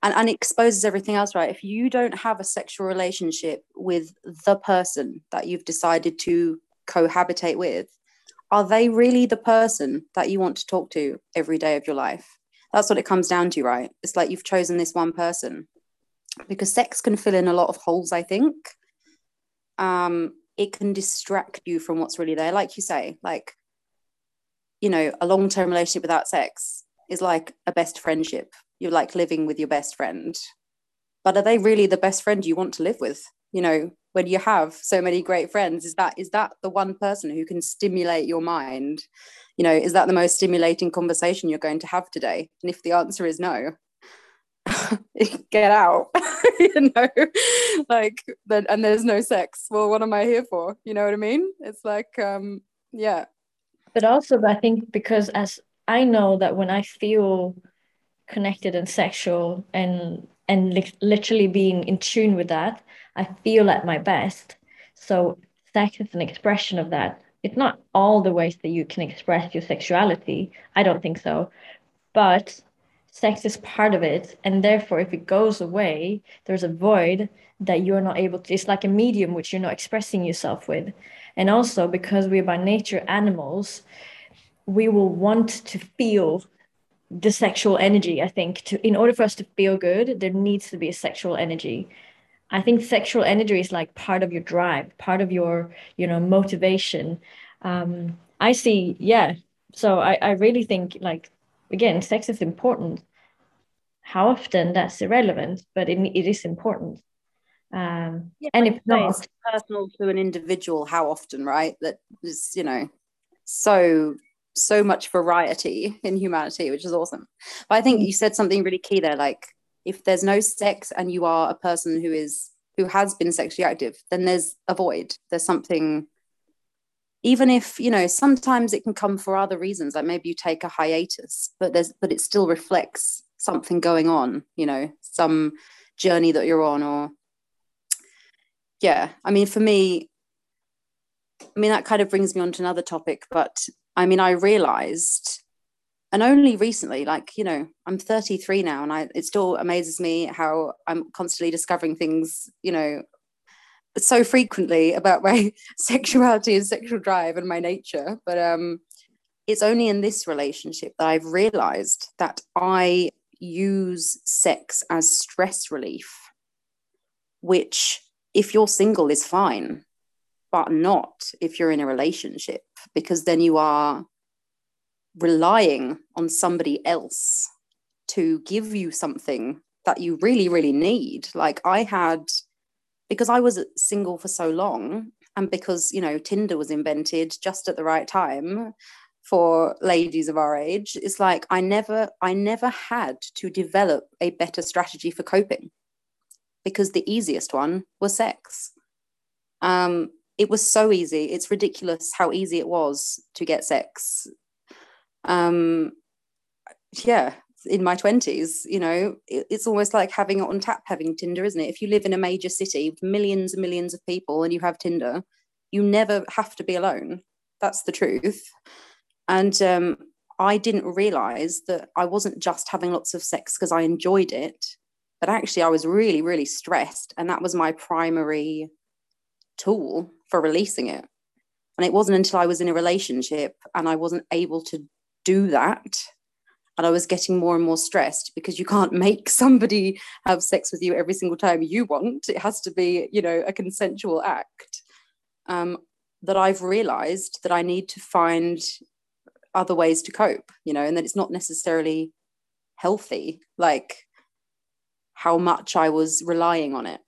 and, and it exposes everything else, right? If you don't have a sexual relationship with the person that you've decided to cohabitate with, are they really the person that you want to talk to every day of your life? That's what it comes down to, right? It's like you've chosen this one person because sex can fill in a lot of holes, I think. Um, it can distract you from what's really there. Like you say, like, you know, a long term relationship without sex is like a best friendship. You're like living with your best friend. But are they really the best friend you want to live with? You know, when you have so many great friends, is that is that the one person who can stimulate your mind? You know, is that the most stimulating conversation you're going to have today? And if the answer is no, get out you know? Like then and there's no sex. Well what am i here for? You know what i mean? It's like um yeah. But also i think because as i know that when i feel connected and sexual and and li- literally being in tune with that i feel at my best. So sex is an expression of that. It's not all the ways that you can express your sexuality. I don't think so. But sex is part of it and therefore if it goes away there's a void that you're not able to it's like a medium which you're not expressing yourself with. And also because we're by nature animals we will want to feel the sexual energy i think. To in order for us to feel good there needs to be a sexual energy. I think sexual energy is like part of your drive part of your you know motivation. Um i see yeah. So i i really think like again, sex is important. How often that's irrelevant, but it, it is important. Um, yeah, and if not, it's personal to an individual, how often, right? That is, you know, so so much variety in humanity, which is awesome. But I think mm. you said something really key there. Like, if there's no sex and you are a person who is who has been sexually active, then there's a void. There's something even if you know sometimes it can come for other reasons like maybe you take a hiatus but there's but it still reflects something going on you know some journey that you're on or yeah i mean for me i mean that kind of brings me on to another topic but i mean i realized and only recently like you know i'm 33 now and i it still amazes me how i'm constantly discovering things you know so frequently about my sexuality and sexual drive and my nature but um it's only in this relationship that i've realized that i use sex as stress relief which if you're single is fine but not if you're in a relationship because then you are relying on somebody else to give you something that you really really need. Like i had because I was single for so long and because, you know, Tinder was invented just at the right time for ladies of our age, it's like I never I never had to develop a better strategy for coping because the easiest one was sex. Um, it was so easy. It's ridiculous how easy it was to get sex. Um, yeah, in my 20s you know it, it's almost like having it on tap having tinder isn't it? If you live in a major city with millions and millions of people and you have tinder you never have to be alone. That's the truth. And um, i didn't realize that i wasn't just having lots of sex because i enjoyed it but actually i was really really stressed and that was my primary tool for releasing it. And it wasn't until i was in a relationship and i wasn't able to do that and I was getting more and more stressed because you can't make somebody have sex with you every single time you want. It has to be, you know, a consensual act. Um, that I've realized that I need to find other ways to cope, you know, and that it's not necessarily healthy like how much i was relying on it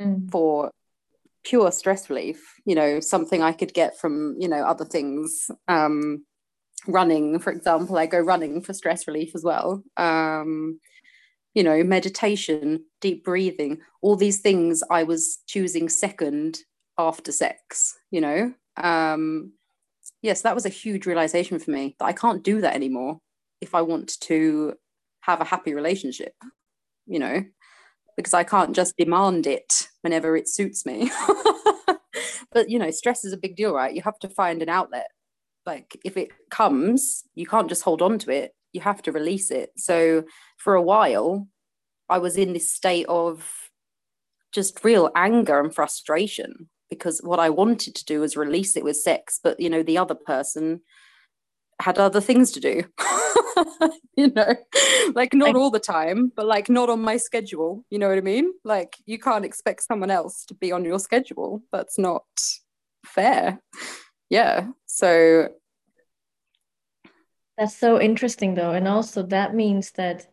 Mm. for pure stress relief you know something i could get from you know other things um running for example i go running for stress relief as well um you know meditation deep breathing all these things i was choosing second after sex you know um yes that was a huge realization for me that i can't do that anymore if i want to have a happy relationship you know because I can't just demand it whenever it suits me. but you know, stress is a big deal, right? You have to find an outlet. Like if it comes, you can't just hold on to it. You have to release it. So for a while, I was in this state of just real anger and frustration because what I wanted to do was release it with sex, but you know, the other person had other things to do. you know, like not all the time, but like not on my schedule. You know what I mean? Like you can't expect someone else to be on your schedule. That's not fair. Yeah. So that's so interesting though. And also that means that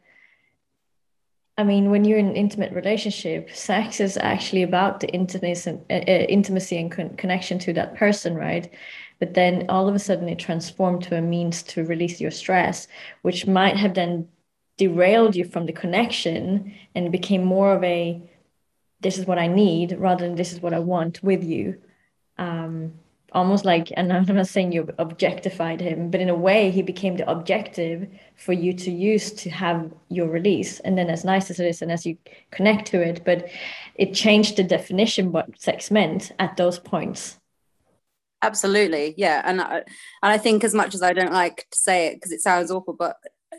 I mean, when you're in an intimate relationship, sex is actually about the intimacy and, uh, uh, and con- connection to that person, right? but then all of a sudden it transformed to a means to release your stress which might have then derailed you from the connection and became more of a this is what i need rather than this is what i want with you um, almost like and i'm not saying you objectified him but in a way he became the objective for you to use to have your release. And then as nice as it is and as you connect to it but it changed the definition what sex meant at those points. Absolutely. Yeah. And I, and I think as much as I don't like to say it because it sounds awful but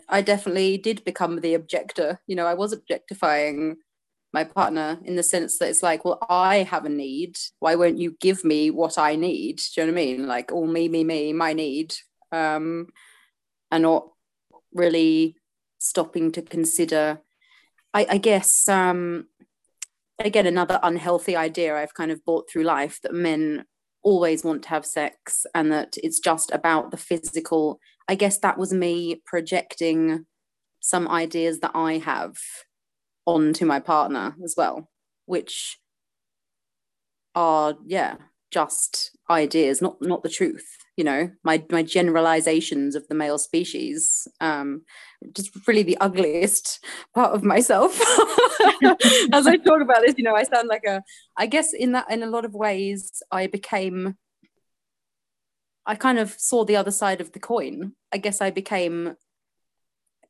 I definitely did become the objector. You know I was objectifying my partner in the sense that it's like well I have a need. Why won't you give me what I need? Do you know what I mean? Like all me me me my need. Um and not really stopping to consider I, I guess um again another unhealthy idea I've kind of brought through life that men always want to have sex and that it's just about the physical. I guess that was me projecting some ideas that I have onto my partner as well, which are, yeah, just ideas, not not the truth. You know, my my generalizations of the male species, um, just really the ugliest part of myself. As I talk about this, you know, I sound like a. I guess in that, in a lot of ways, I became. I kind of saw the other side of the coin. I guess I became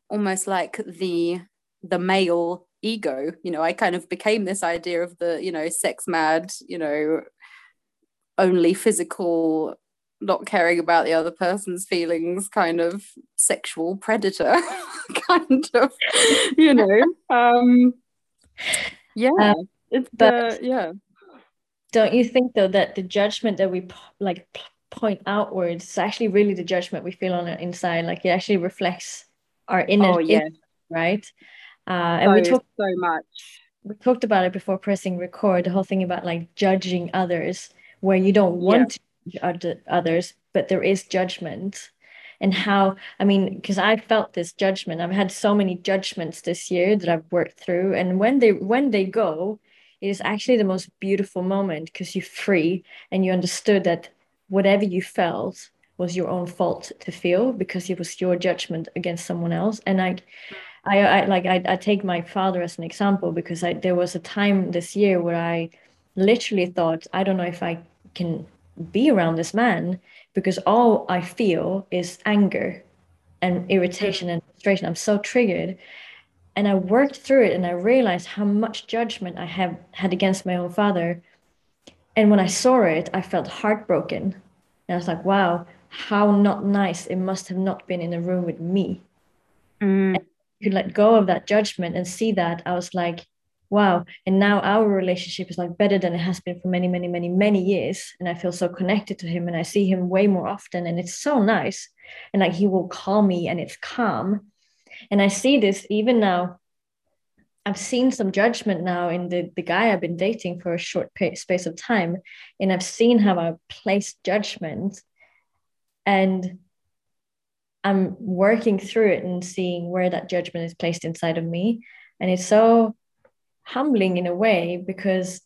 almost like the the male ego you know i kind of became this idea of the you know sex mad you know only physical not caring about the other person's feelings kind of sexual predator kind of you know um yeah um, it's but uh, yeah don't you think though that the judgment that we like point outwards is actually really the judgment we feel on the inside like it actually reflects our inner oh, yeah. right uh and so, we talked so much we talked about it before pressing record the whole thing about like judging others where you don't want yeah. to judge others, but there is judgment. And how, I mean, because I felt this judgment. I've had so many judgments this year that I've worked through. And when they when they go, it is actually the most beautiful moment because you're free and you understood that whatever you felt was your own fault to feel because it was your judgment against someone else. And I I, I like I, I take my father as an example because I there was a time this year where I literally thought, I don't know if I can be around this man because all I feel is anger and irritation and frustration. I'm so triggered. And I worked through it and I realized how much judgment I have had against my own father. And when I saw it, I felt heartbroken. And I was like, wow, how not nice it must have not been in a room with me. Mm. You let go of that judgment and see that. I was like, wow. And now our relationship is like better than it has been for many many many many years and i feel so connected to him and i see him way more often and it's so nice. And like he will call me and it's calm. And i see this even now. I've seen some judgment now in the the guy i've been dating for a short space of time and i've seen how i place judgment. And I'm working through it and seeing where that judgment is placed inside of me. And it's so humbling in a way because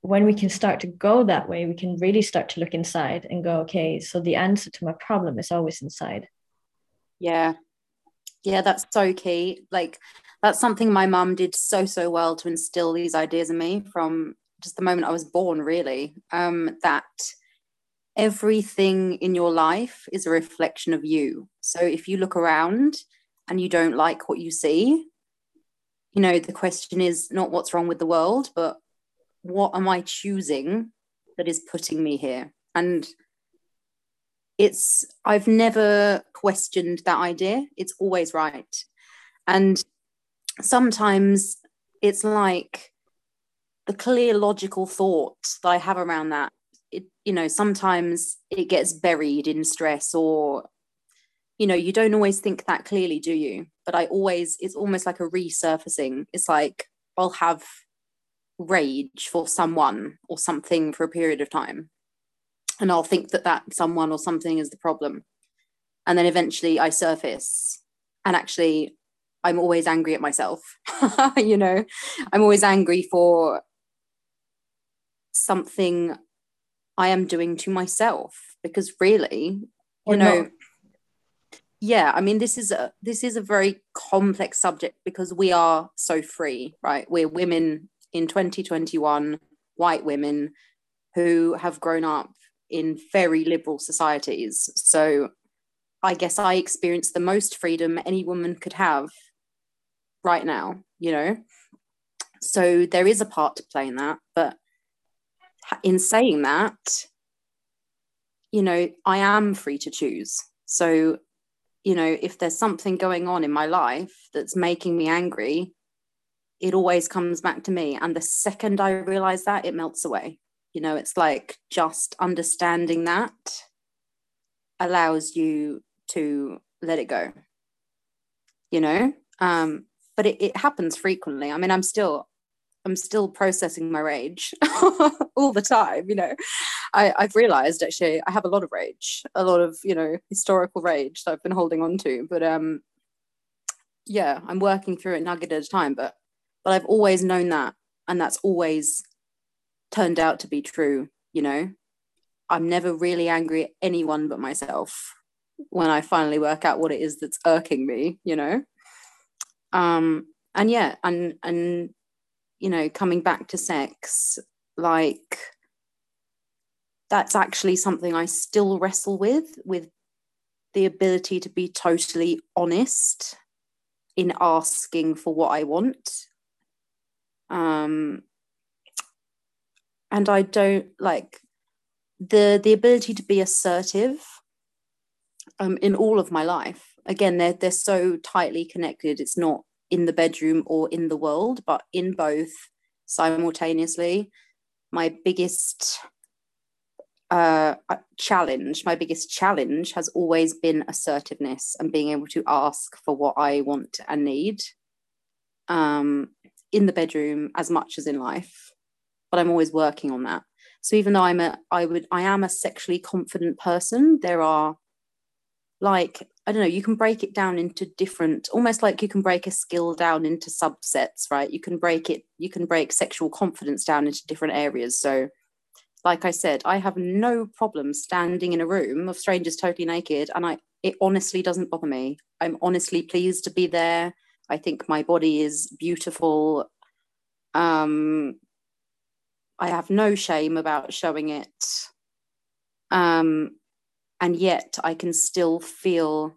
when we can start to go that way, we can really start to look inside and go, okay, so the answer to my problem is always inside. Yeah. Yeah, that's so key. Like, that's something my mum did so, so well to instill these ideas in me from just the moment I was born, really. Um, that everything in your life is a reflection of you. So if you look around and you don't like what you see, you know, the question is not what's wrong with the world, but what am I choosing that is putting me here? And it's, I've never questioned that idea. It's always right. And sometimes it's like the clear logical thought that I have around that it you know sometimes it gets buried in stress or you know you don't always think that clearly do you? But i always it's almost like a resurfacing. It's like i'll have rage for someone or something for a period of time. And i'll think that that someone or something is the problem. And then eventually i surface. And actually i'm always angry at myself you know? I'm always angry for something I am doing to myself because really, you know, not. yeah, I mean this is a this is a very complex subject because we are so free, right? We're women in 2021, white women who have grown up in very liberal societies. So I guess I experience the most freedom any woman could have right now, you know. So there is a part to play in that, but in saying that, you know, I am free to choose. So, you know, if there's something going on in my life that's making me angry, it always comes back to me. And the second I realize that, it melts away. You know, it's like just understanding that allows you to let it go, you know? Um, but it, it happens frequently. I mean, I'm still I'm still processing my rage all the time. You know, I, I've realized actually I have a lot of rage, a lot of, you know, historical rage that I've been holding on to. But um yeah, I'm working through it nugget at a time. But but I've always known that. And that's always turned out to be true, you know. I'm never really angry at anyone but myself when I finally work out what it is that's irking me, you know. Um and yeah, and and you know, coming back to sex, like that's actually something I still wrestle with, with the ability to be totally honest in asking for what I want. Um, and I don't like the the ability to be assertive um, in all of my life. Again, they're they're so tightly connected. It's not in the bedroom or in the world, but in both simultaneously. My biggest uh, challenge, my biggest challenge has always been assertiveness and being able to ask for what I want and need um, in the bedroom as much as in life. But I'm always working on that. So even though I'm a, I would, I am a sexually confident person, there are like I don't know, you can break it down into different, almost like you can break a skill down into subsets, right? You can break it, you can break sexual confidence down into different areas. So, like I said, I have no problem standing in a room of strangers totally naked, and I it honestly doesn't bother me. I'm honestly pleased to be there. I think my body is beautiful. Um, I have no shame about showing it. Um, and yet I can still feel.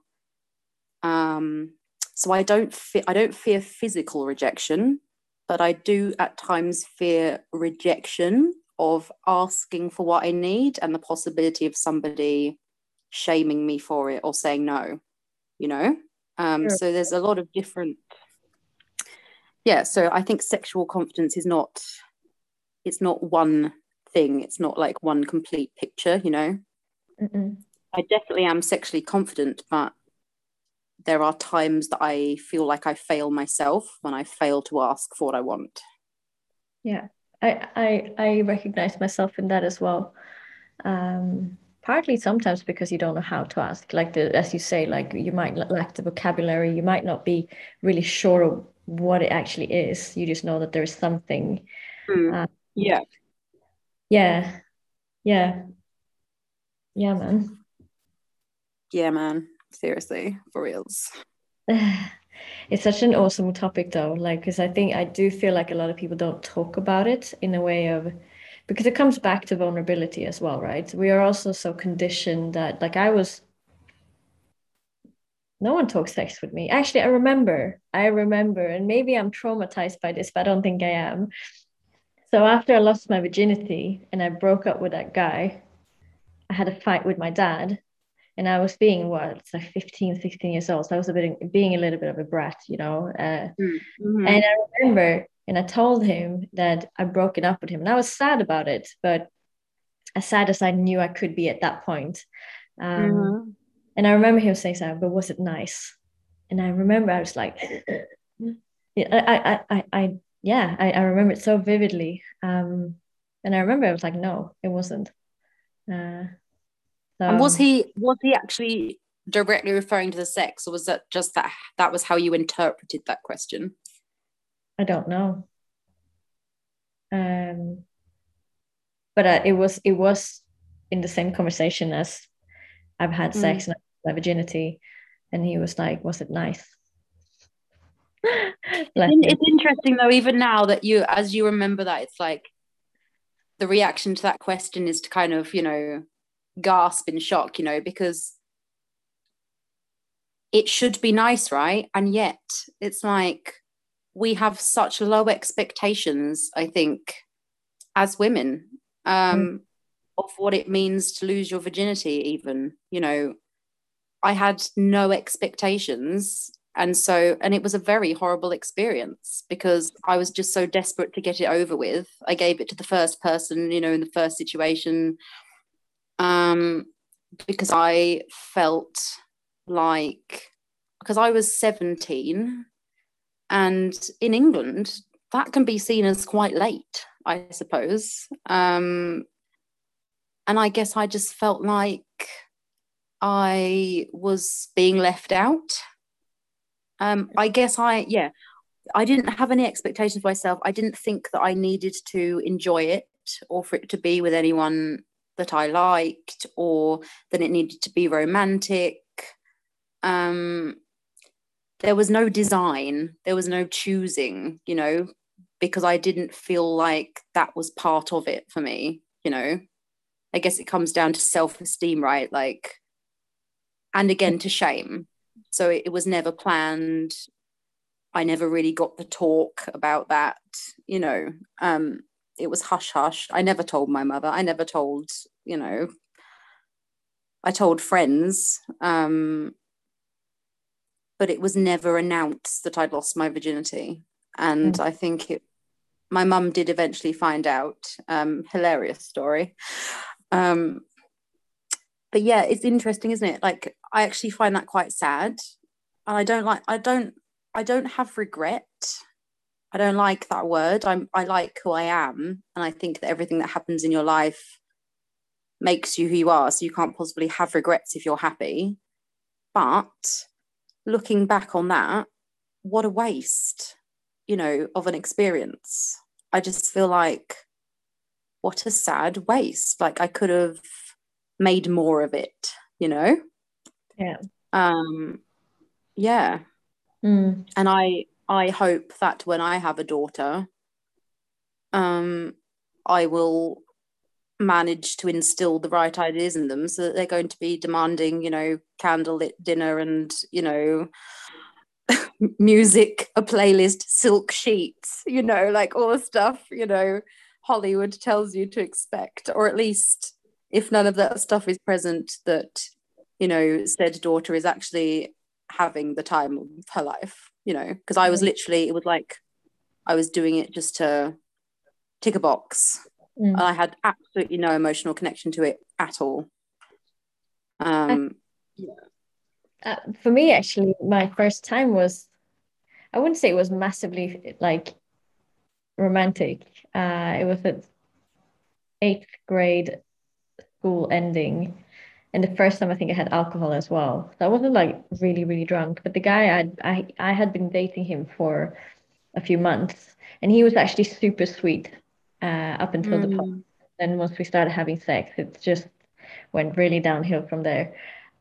Um, so I don't fe- I don't fear physical rejection, but I do at times fear rejection of asking for what I need and the possibility of somebody shaming me for it or saying no. You know, um, sure. so there's a lot of different. Yeah, so I think sexual confidence is not. It's not one thing. It's not like one complete picture. You know. Mm-mm. I definitely am sexually confident, but there are times that I feel like I fail myself when I fail to ask for what I want. Yeah, I I, I recognize myself in that as well. Um, partly sometimes because you don't know how to ask. Like the as you say like you might lack the vocabulary you might not be really sure of what it actually is. You just know that there's something. Mm. yeah. Yeah. Yeah. Yeah man yeah man. Seriously. For reals. It's such an awesome topic though. Like because i think i do feel like a lot of people don't talk about it in a way of because it comes back to vulnerability as well right? We are also so conditioned that like i was no one talks sex with me. Actually i remember i remember and maybe i'm traumatized by this but i don't think i am. So after i lost my virginity and i broke up with that guy i had a fight with my dad and I was being what it's like 15, 16 years old. So I was a bit being a little bit of a brat, you know. Uh, mm-hmm. And I remember, and I told him that I'd broken up with him, and I was sad about it, but as sad as I knew I could be at that point. Um, mm-hmm. And I remember him saying something, but was it nice? And I remember I was like, yeah, I, I, I, I, yeah, I, I remember it so vividly. Um, and I remember I was like, no, it wasn't. Uh, so, and was he was he actually directly referring to the sex, or was that just that that was how you interpreted that question? I don't know. Um, but uh, it was it was in the same conversation as I've had mm. sex and my virginity, and he was like, "Was it nice?" it's interesting though, even now that you, as you remember that, it's like the reaction to that question is to kind of, you know, gasp in shock, you know, because it should be nice, right? And yet it's like we have such low expectations, I think, as women, um, mm. of what it means to lose your virginity, even. You know, I had no expectations. And so, and it was a very horrible experience because I was just so desperate to get it over with. I gave it to the first person, you know, in the first situation um, because I felt like because I was 17 and in England that can be seen as quite late, I suppose. Um, and I guess I just felt like I was being left out. Um, I guess I, yeah, I didn't have any expectations for myself. I didn't think that I needed to enjoy it or for it to be with anyone that I liked or that it needed to be romantic. Um, there was no design, there was no choosing, you know, because I didn't feel like that was part of it for me, you know. I guess it comes down to self esteem, right? Like, and again to shame. So it, it was never planned. I never really got the talk about that, you know. Um, it was hush hush. I never told my mother. I never told, you know, I told friends, um, but it was never announced that I'd lost my virginity. And mm. I think it, my mum did eventually find out. Um, hilarious story. Um, but yeah, it's interesting, isn't it? Like I actually find that quite sad, and I don't like. I don't. I don't have regret I don't like that word. I'm I like who I am, and I think that everything that happens in your life makes you who you are. So you can't possibly have regrets if you're happy. But looking back on that, what a waste, you know, of an experience. I just feel like what a sad waste. Like I could have made more of it, you know? Yeah. Um yeah. Mm. And I I hope that when I have a daughter, um, I will manage to instill the right ideas in them so that they're going to be demanding, you know, candlelit dinner and, you know, music, a playlist, silk sheets, you know, like all the stuff, you know, Hollywood tells you to expect, or at least if none of that stuff is present, that, you know, said daughter is actually having the time of her life you know, because I was literally, it was like I was doing it just to tick a box. Mm. And I had absolutely no emotional connection to it at all. Um, yeah. Uh, for me, actually, my first time was, I wouldn't say it was massively like romantic. Uh, it was at eighth grade school ending. And the first time I think I had alcohol as well. So I wasn't like really really drunk, but the guy I I I had been dating him for a few months, and he was actually super sweet uh, up until mm. the point. Then once we started having sex, it just went really downhill from there.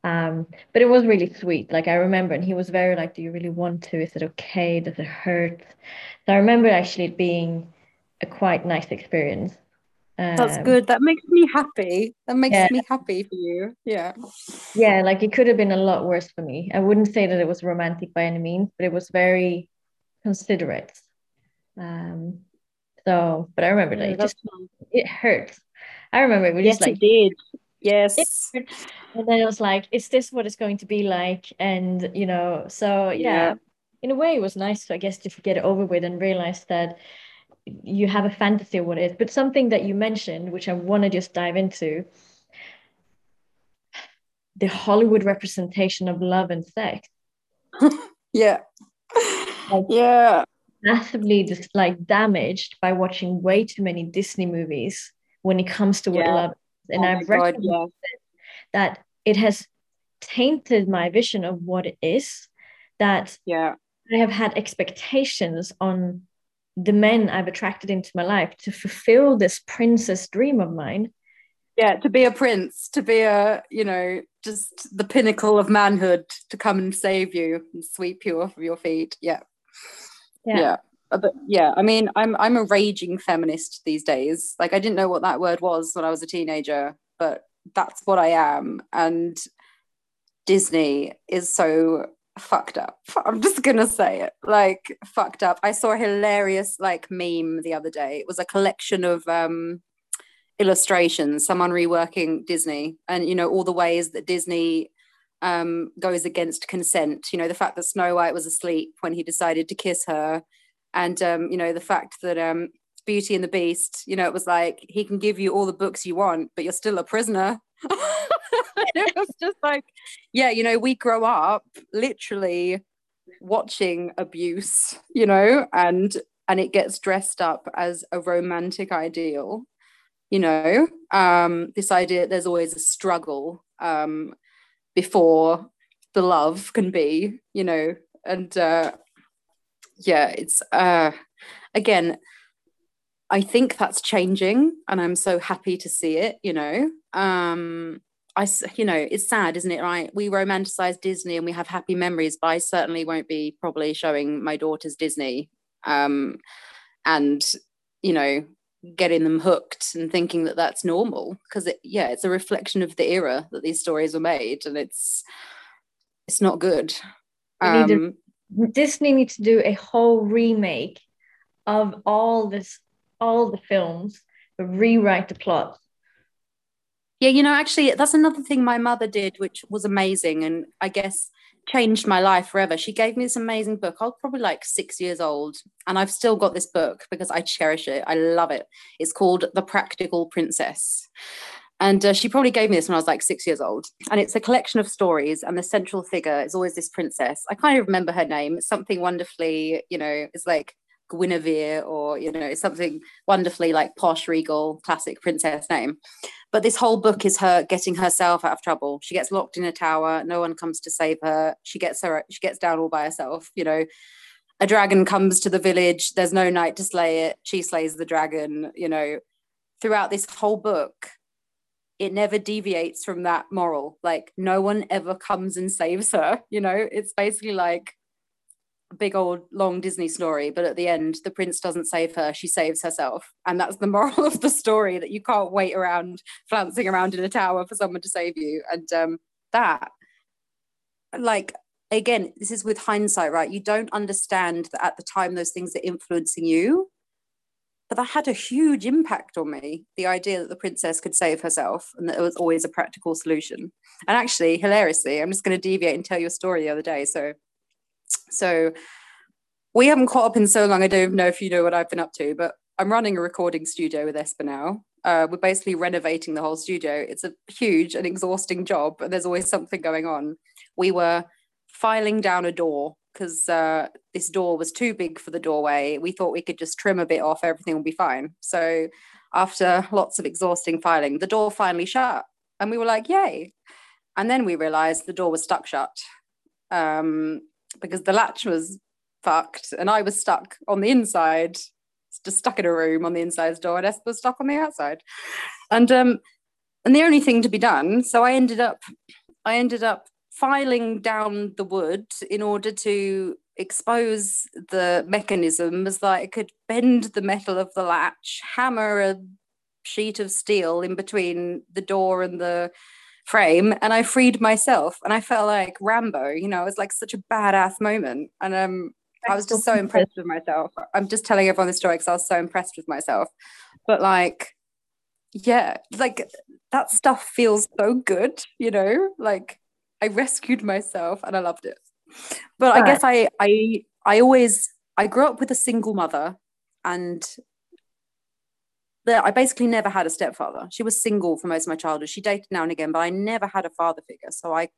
Um, but it was really sweet. Like I remember, and he was very like, "Do you really want to? Is it okay? Does it hurt?" So I remember actually it being a quite nice experience. Um, That's good. That makes me happy. That makes yeah. me happy for you. Yeah. Yeah, like it could have been a lot worse for me. I wouldn't say that it was romantic by any means, but it was very considerate. Um, so, but I remember that it just it hurts. I remember it was yes, just like it did. Yes. And then it was like, is this what it's going to be like? And you know, so yeah, yeah. in a way it was nice, I guess, to get it over with and realize that you have a fantasy of what it is. But something that you mentioned, which I want to just dive into, the Hollywood representation of love and sex. yeah. Like, yeah. Massively just like damaged by watching way too many Disney movies when it comes to what yeah. love is. And oh I've read yeah. that it has tainted my vision of what it is. That yeah. I have had expectations on the men I've attracted into my life to fulfill this princess dream of mine. Yeah, to be a prince, to be a, you know, just the pinnacle of manhood to come and save you and sweep you off of your feet. Yeah. Yeah. yeah. Uh, but yeah, I mean, I'm I'm a raging feminist these days. Like I didn't know what that word was when I was a teenager, but that's what I am. And Disney is so fucked up. I'm just gonna say it. Like fucked up. I saw a hilarious like meme the other day. It was a collection of um illustrations, someone reworking Disney, and you know, all the ways that Disney um goes against consent. You know, the fact that Snow White was asleep when he decided to kiss her, and um, you know, the fact that um Beauty and the Beast, you know, it was like he can give you all the books you want, but you're still a prisoner. it was just like, yeah, you know, we grow up literally watching abuse, you know, and and it gets dressed up as a romantic ideal, you know. Um, this idea there's always a struggle um before the love can be, you know, and uh yeah, it's uh again I think that's changing and I'm so happy to see it, you know. Um I you know, it's sad, isn't it, right? We romanticize Disney and we have happy memories, but I certainly won't be probably showing my daughters Disney um and you know, getting them hooked and thinking that that's normal because it yeah, it's a reflection of the era that these stories were made and it's it's not good. Um, Disney needs to do a whole remake of all this all the films, but rewrite the plot. Yeah, you know, actually, that's another thing my mother did, which was amazing, and I guess changed my life forever. She gave me this amazing book. I was probably like six years old, and I've still got this book because I cherish it. I love it. It's called The Practical Princess. And uh, she probably gave me this when I was like six years old. And it's a collection of stories, and the central figure is always this princess. I can't remember her name. It's something wonderfully, you know, it's like Guinevere or you know it's something wonderfully like posh regal classic princess name. But this whole book is her getting herself out of trouble. She gets locked in a tower. No one comes to save her. She gets her she gets down all by herself you know. A dragon comes to the village. There's no knight to slay it. She slays the dragon you know. Throughout this whole book it never deviates from that moral. Like no one ever comes and saves her you know. It's basically like big old long Disney story, but at the end, the prince doesn't save her, she saves herself. And that's the moral of the story that you can't wait around flouncing around in a tower for someone to save you. And um, that, like, again, this is with hindsight, right? You don't understand that at the time those things are influencing you. But that had a huge impact on me. The idea that the princess could save herself and that it was always a practical solution. And actually, hilariously, I'm just going to deviate and tell you a story the other day. So so we haven't caught up in so long. I don't know if you know what I've been up to, but I'm running a recording studio with Esper now. Uh, we're basically renovating the whole studio. It's a huge and exhausting job, and there's always something going on. We were filing down a door because uh, this door was too big for the doorway. We thought we could just trim a bit off, everything will be fine. So after lots of exhausting filing, the door finally shut, and we were like, "Yay!" and then we realized the door was stuck shut um, because the latch was fucked and I was stuck on the inside, just stuck in a room on the inside door, and Esther was stuck on the outside. And um, and the only thing to be done, so I ended up I ended up filing down the wood in order to expose the mechanism as that I could bend the metal of the latch, hammer a sheet of steel in between the door and the frame and I freed myself and I felt like Rambo, you know, it was like such a badass moment. And um I was just so impressed with myself. I'm just telling everyone the story because I was so impressed with myself. But like, yeah, like that stuff feels so good, you know, like I rescued myself and I loved it. But right. I guess I I I always I grew up with a single mother and I basically never had a stepfather. She was single for most of my childhood. She dated now and again, but I never had a father figure. So I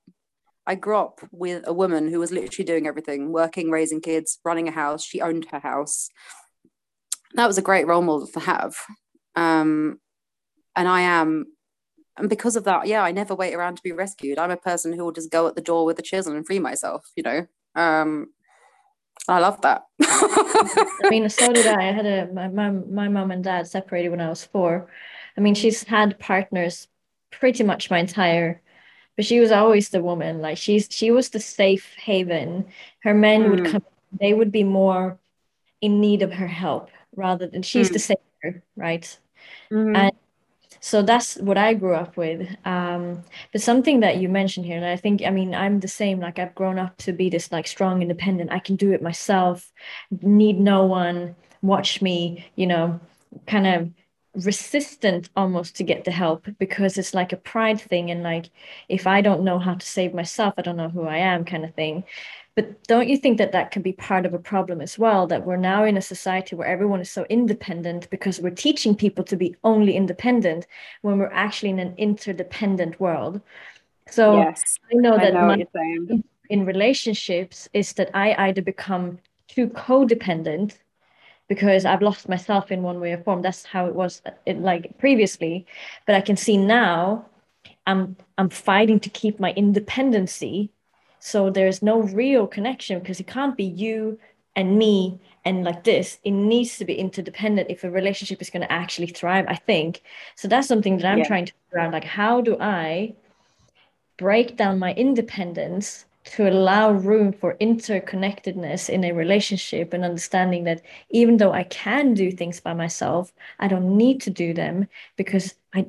I grew up with a woman who was literally doing everything, working, raising kids, running a house. She owned her house. That was a great role model to have. Um, and I am, and because of that, yeah, I never wait around to be rescued. I'm a person who will just go at the door with a chisel and free myself, you know. Um, I love that. I mean, so did I. I had a my mom, my mom and dad separated when I was four. I mean, she's had partners pretty much my entire, but she was always the woman. Like she's she was the safe haven. Her men mm. would come. They would be more in need of her help rather than she's mm. the savior, right? Mm-hmm. And so that's what i grew up with. Um, but something that you mentioned here and i think i mean i'm the same like i've grown up to be this like strong independent i can do it myself need no one watch me you know kind of resistant almost to get the help because it's like a pride thing and like if i don't know how to save myself i don't know who i am kind of thing but don't you think that that can be part of a problem as well? That we're now in a society where everyone is so independent because we're teaching people to be only independent when we're actually in an interdependent world. So yes, I know that I know in relationships is that I either become too codependent because I've lost myself in one way or form. That's how it was uh, it, like previously. But I can see now I'm I'm fighting to keep my independency so there's no real connection because it can't be you and me and like this. It needs to be interdependent if a relationship is going to actually thrive, I think. So that's something that I'm yeah. trying to figure out. Like, how do I break down my independence to allow room for interconnectedness in a relationship and understanding that even though I can do things by myself, I don't need to do them because I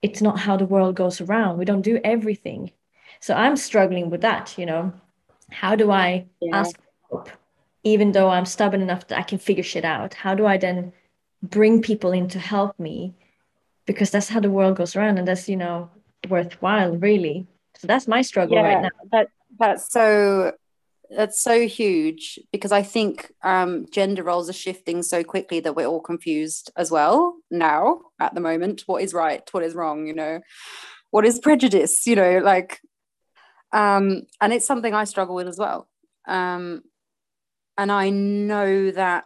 it's not how the world goes around. We don't do everything so i'm struggling with that you know how do i yeah. ask help even though i'm stubborn enough that i can figure shit out how do i then bring people in to help me because that's how the world goes around and that's you know worthwhile really so that's my struggle yeah, right now that that's so that's so huge because I think um, gender roles are shifting so quickly that we're all confused as well now at the moment. What is right? What is wrong? You know, what is prejudice? You know, like um, and it's something I struggle with as well. Um, and I know that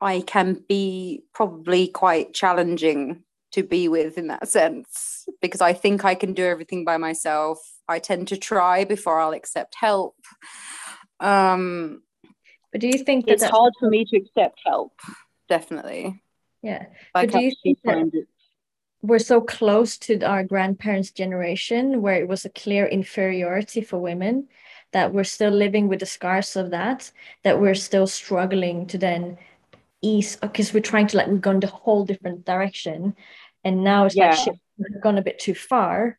I can be probably quite challenging to be with in that sense because I think I can do everything by myself. I tend to try before I'll accept help. Um, but do you think that it's hard for me to accept help? Definitely. Yeah. But do you think that, we're so close to our grandparents' generation where it was a clear inferiority for women that we're still living with the scars of that, that we're still struggling to then ease because we're trying to like we've gone the whole different direction. And now it's yeah. like shit, we've gone a bit too far.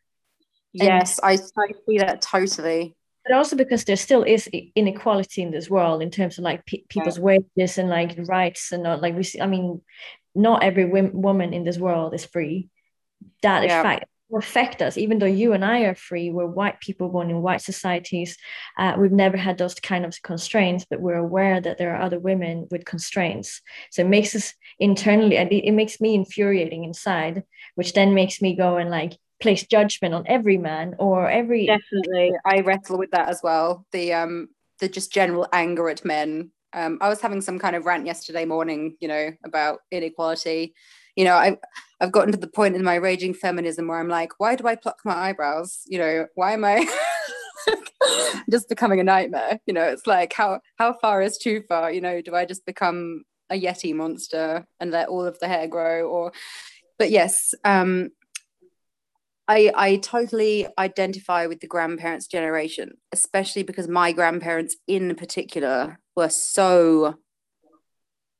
Yes, and, I, I see that totally. But also because there still is inequality in this world in terms of like pe- people's yeah. wages and like rights and not like we see, I mean, not every woman in this world is free that yeah. effect affect us. Even though you and i are free we're white people born in white societies uh, we've never had those kind of constraints but we're aware that there are other women with constraints. So it makes us internally it makes me infuriating inside which then makes me go and like place judgment on every man or every definitely. I wrestle with that as well. The um the just general anger at men. Um i was having some kind of rant yesterday morning you know about inequality you know, I I've gotten to the point in my raging feminism where I'm like, why do I pluck my eyebrows? You know, why am I just becoming a nightmare? You know, it's like how how far is too far? You know, do I just become a yeti monster and let all of the hair grow? Or, but yes, um, I I totally identify with the grandparents' generation, especially because my grandparents in particular were so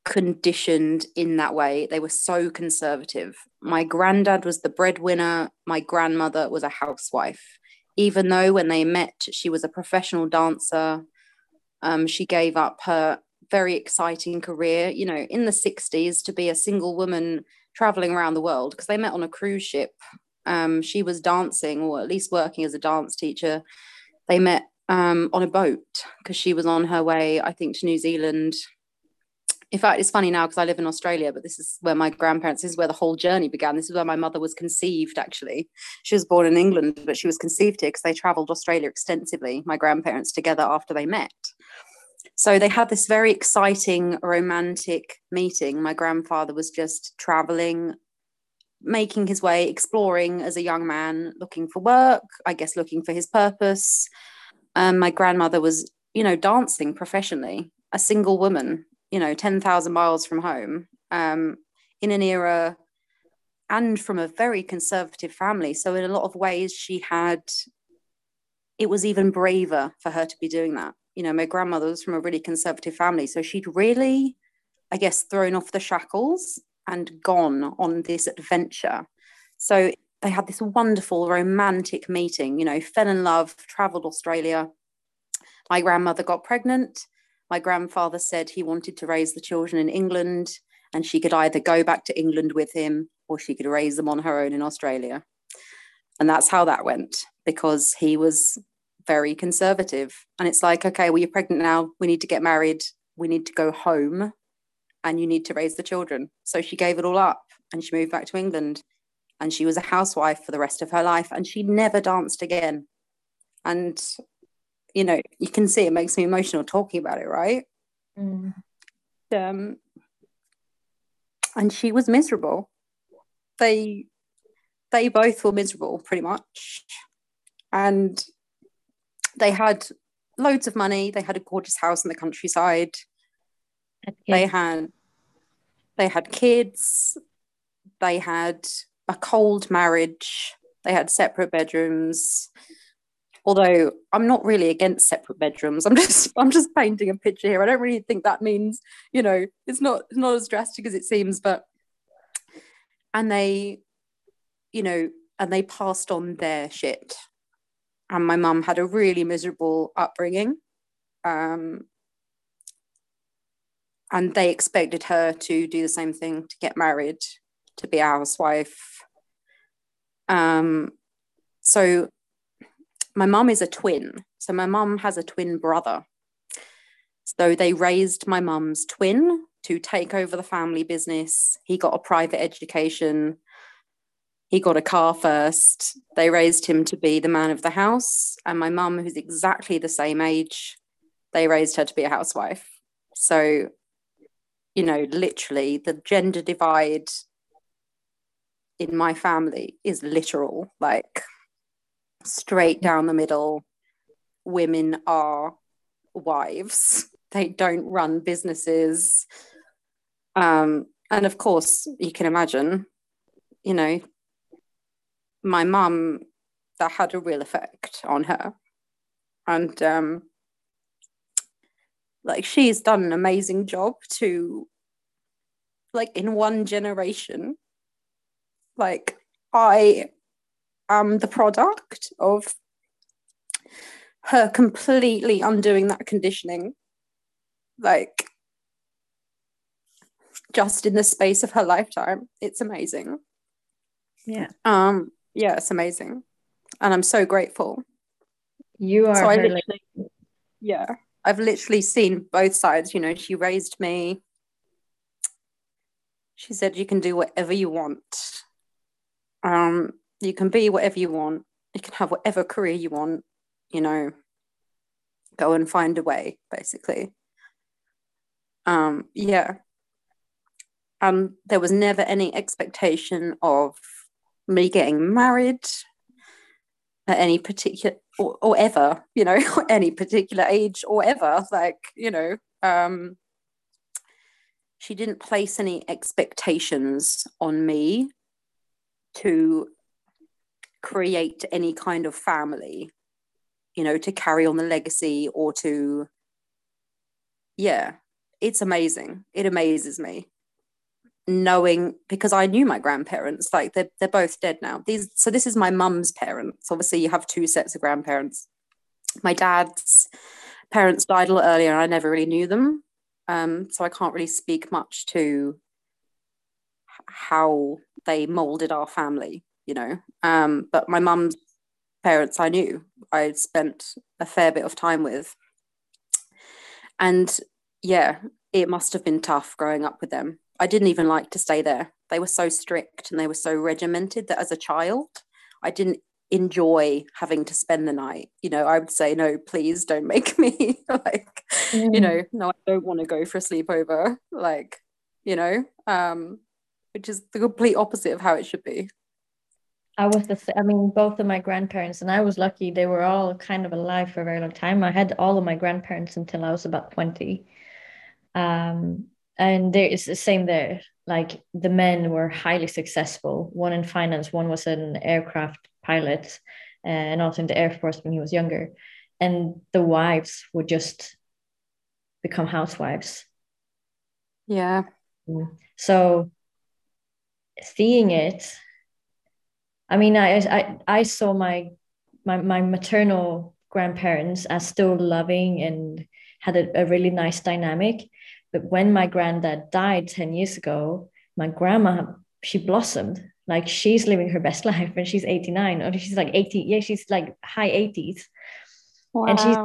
conditioned in that way. They were so conservative. My granddad was the breadwinner, my grandmother was a housewife. Even though when they met, she was a professional dancer, um, she gave up her very exciting career, you know, in the 60s to be a single woman traveling around the world because they met on a cruise ship. Um, she was dancing or at least working as a dance teacher. They met um, on a boat because she was on her way, I think, to New Zealand in fact, it's funny now because I live in Australia, but this is where my grandparents, this is where the whole journey began. This is where my mother was conceived, actually. She was born in England, but she was conceived here because they traveled Australia extensively, my grandparents together after they met. So they had this very exciting, romantic meeting. My grandfather was just traveling, making his way, exploring as a young man, looking for work, I guess looking for his purpose. Um, my grandmother was, you know, dancing professionally, a single woman you know 10,000 miles from home um, in an era and from a very conservative family. So in a lot of ways she had it was even braver for her to be doing that. You know my grandmother was from a really conservative family so she'd really i guess thrown off the shackles and gone on this adventure. So they had this wonderful romantic meeting you know fell in love traveled australia. My grandmother got pregnant my grandfather said he wanted to raise the children in England and she could either go back to England with him or she could raise them on her own in Australia. And that's how that went because he was very conservative. And it's like, okay, well, you're pregnant now. We need to get married. We need to go home and you need to raise the children. So she gave it all up and she moved back to England. And she was a housewife for the rest of her life and she never danced again. And you know, you can see it makes me emotional talking about it, right? Mm. Um, and she was miserable. They they both were miserable pretty much. And they had loads of money. They had a gorgeous house in the countryside. They had they had kids. They had a cold marriage. They had separate bedrooms although i'm not really against separate bedrooms. I'm just i'm just painting a picture here. I don't really think that means you know it's not it's not as drastic as it seems but and they you know and they passed on their shit. And my mum had a really miserable upbringing um, and they expected her to do the same thing to get married to be a housewife. Um, so my mum is a twin. So my mum has a twin brother. So they raised my mum's twin to take over the family business. He got a private education. He got a car first. They raised him to be the man of the house. And my mum, who's exactly the same age, they raised her to be a housewife. So, you know, literally the gender divide in my family is literal. Like, straight down the middle women are wives. They don't run businesses. Um, and of course you can imagine you know my mum that had a real effect on her. And um, like she's done an amazing job to like in one generation like i am the product of her completely undoing that conditioning like just in the space of her lifetime. It's amazing. Yeah. Um yeah it's amazing. And i'm so grateful. You are so I literally, yeah i've literally seen both sides. You know she raised me. She said you can do whatever you want. Um you can be whatever you want. You can have whatever career you want you know. Go and find a way basically. Um yeah. And there was never any expectation of me getting married at any particular or, or ever you know any particular age or ever like you know um she didn't place any expectations on me to create any kind of family you know to carry on the legacy or to yeah it's amazing it amazes me knowing because I knew my grandparents, like they're they're both dead now. These so this is my mum's parents. Obviously, you have two sets of grandparents. My dad's parents died a lot earlier, and I never really knew them. Um, so I can't really speak much to how they molded our family, you know. Um, but my mum's parents I knew. I spent a fair bit of time with. And yeah, it must have been tough growing up with them I didn't even like to stay there. They were so strict and they were so regimented that as a child, I didn't enjoy having to spend the night. You know, I would say, no, please don't make me like, mm. you know, no, I don't want to go for a sleepover. Like, you know, um, which is the complete opposite of how it should be. I was the, I mean, both of my grandparents, and I was lucky they were all kind of alive for a very long time. I had all of my grandparents until I was about 20. Um, and there is the same there like the men were highly successful one in finance one was an aircraft pilot and also in the air force when he was younger and the wives would just become housewives yeah mm. so seeing it i mean i i, I saw my, my my maternal grandparents as still loving and had a, a really nice dynamic but when my granddad died 10 years ago, my grandma, she blossomed. Like she's living her best life and she's 89 or she's like 80. Yeah, she's like high 80s. Wow. And she's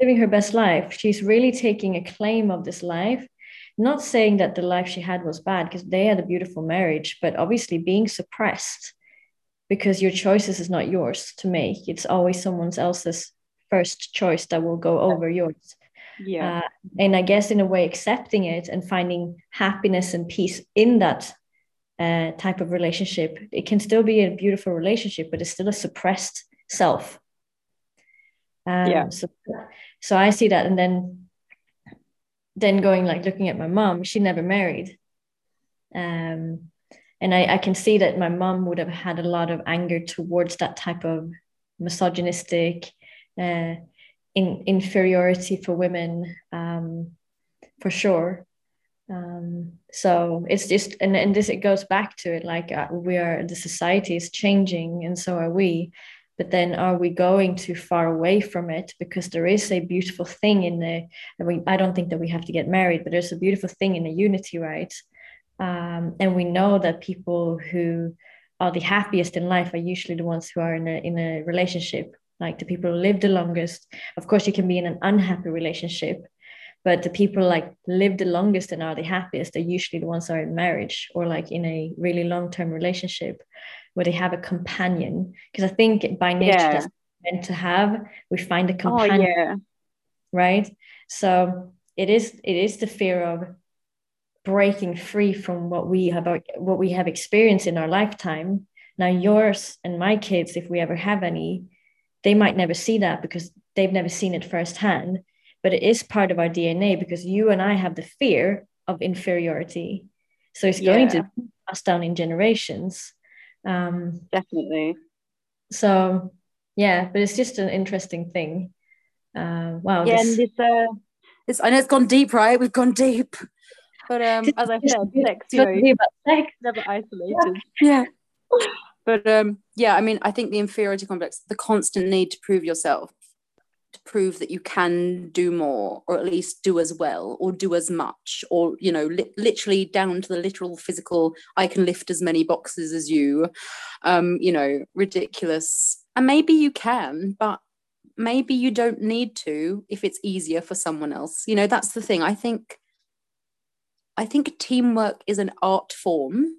living her best life. She's really taking a claim of this life. Not saying that the life she had was bad because they had a beautiful marriage, but obviously being suppressed because your choices is not yours to make. It's always someone else's first choice that will go over yours. Yeah. Uh, and i guess in a way accepting it and finding happiness and peace in that uh, type of relationship it can still be a beautiful relationship but it's still a suppressed self. Um, yeah. so so i see that. And then then going like looking at my mom she never married. Um and I, I can see that my mom would have had a lot of anger towards that type of misogynistic uh, in, inferiority for women um, for sure. Um, so it's just and, and this it goes back to it like uh, we are the society is changing and so are we. But then are we going too far away from it? Because there is a beautiful thing in the I, mean, I don't think that we have to get married but there's a beautiful thing in the unity right um, and we know that people who are the happiest in life are usually the ones who are in a in a relationship like the people who live the longest of course you can be in an unhappy relationship but the people like live the longest and are the happiest are usually the ones that are in marriage or like in a really long-term relationship where they have a companion because i think by nature yeah. that's meant to have we find a oh, companion oh, yeah. right so it is it is the fear of breaking free from what we have what we have experienced in our lifetime. Now yours and my kids if we ever have any they might never see that because they've never seen it firsthand. But it is part of our dna because you and i have the fear of inferiority. So it's going yeah. to pass down in generations. Um, definitely. so yeah but it's just an interesting thing. Uh, wow yeah this... and it's, uh, it's i know it's gone deep right? We've gone deep but um as i said sex you know sex. never isolated yeah but um, yeah, I mean, I think the inferiority complex, the constant need to prove yourself, to prove that you can do more, or at least do as well, or do as much, or you know, li- literally down to the literal physical. I can lift as many boxes as you. Um, you know, ridiculous. And maybe you can, but maybe you don't need to if it's easier for someone else. You know, that's the thing. I think. I think teamwork is an art form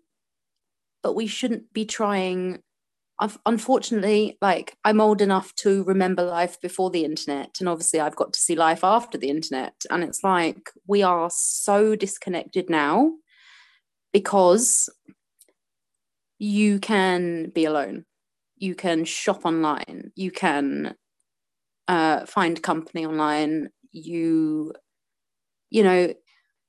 but we shouldn't be trying. I've, unfortunately like i'm old enough to remember life before the internet and obviously i've got to see life after the internet and it's like we are so disconnected now because you can be alone. You can shop online. You can uh, find company online. You you know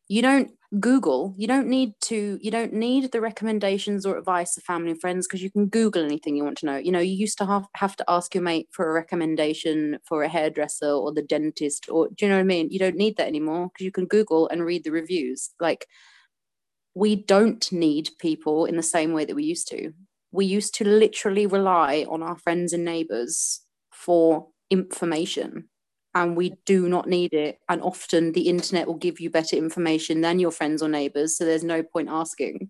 you don't google you don't need to you don't need the recommendations or advice of family and friends because you can google anything you want to know. You know you used to have, have to ask your mate for a recommendation for a hairdresser or the dentist or do you know what i mean? You don't need that anymore because you can google and read the reviews. Like we don't need people in the same way that we used to. We used to literally rely on our friends and neighbors for information and we do not need it. And often the internet will give you better information than your friends or neighbors. So there's no point asking.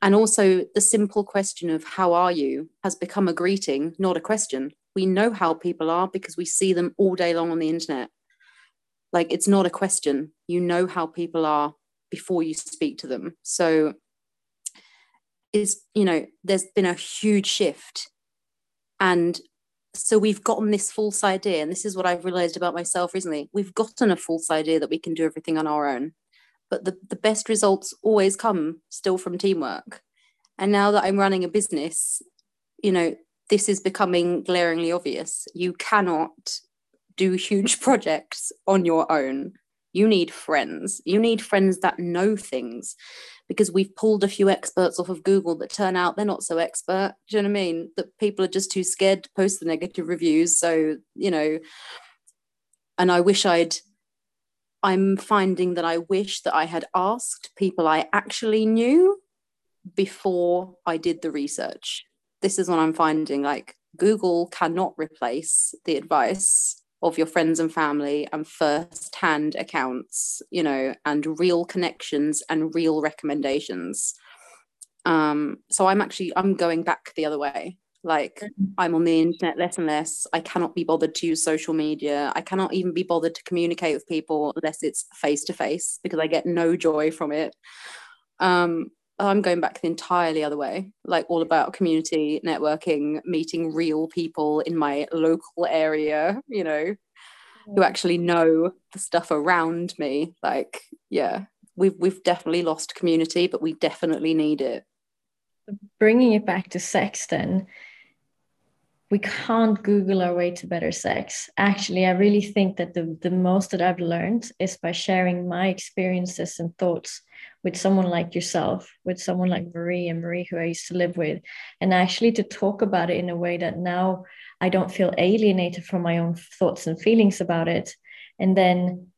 And also, the simple question of how are you has become a greeting, not a question. We know how people are because we see them all day long on the internet. Like it's not a question. You know how people are before you speak to them. So is, you know, there's been a huge shift. And so we've gotten this false idea and this is what i've realized about myself recently. We've gotten a false idea that we can do everything on our own but the, the best results always come still from teamwork. And now that i'm running a business you know this is becoming glaringly obvious. You cannot do huge projects on your own you need friends you need friends that know things because we've pulled a few experts off of Google that turn out they're not so expert. Do you know what I mean? That people are just too scared to post the negative reviews. So, you know, and I wish I'd, I'm finding that I wish that I had asked people I actually knew before I did the research. This is what I'm finding like Google cannot replace the advice of your friends and family and first hand accounts, you know, and real connections and real recommendations. Um, so I'm actually I'm going back the other way. Like mm-hmm. I'm on the internet less and less. I cannot be bothered to use social media. I cannot even be bothered to communicate with people unless it's face to face because I get no joy from it. Um, I'm going back the entirely other way, like all about community networking, meeting real people in my local area, you know, who actually know the stuff around me. Like, yeah, we've we've definitely lost community, but we definitely need it. Bringing it back to sex, then we can't Google our way to better sex. Actually, I really think that the the most that I've learned is by sharing my experiences and thoughts with someone like yourself, with someone like mm-hmm. Marie and Marie, who I used to live with, and actually to talk about it in a way that now I don't feel alienated from my own thoughts and feelings about it. And then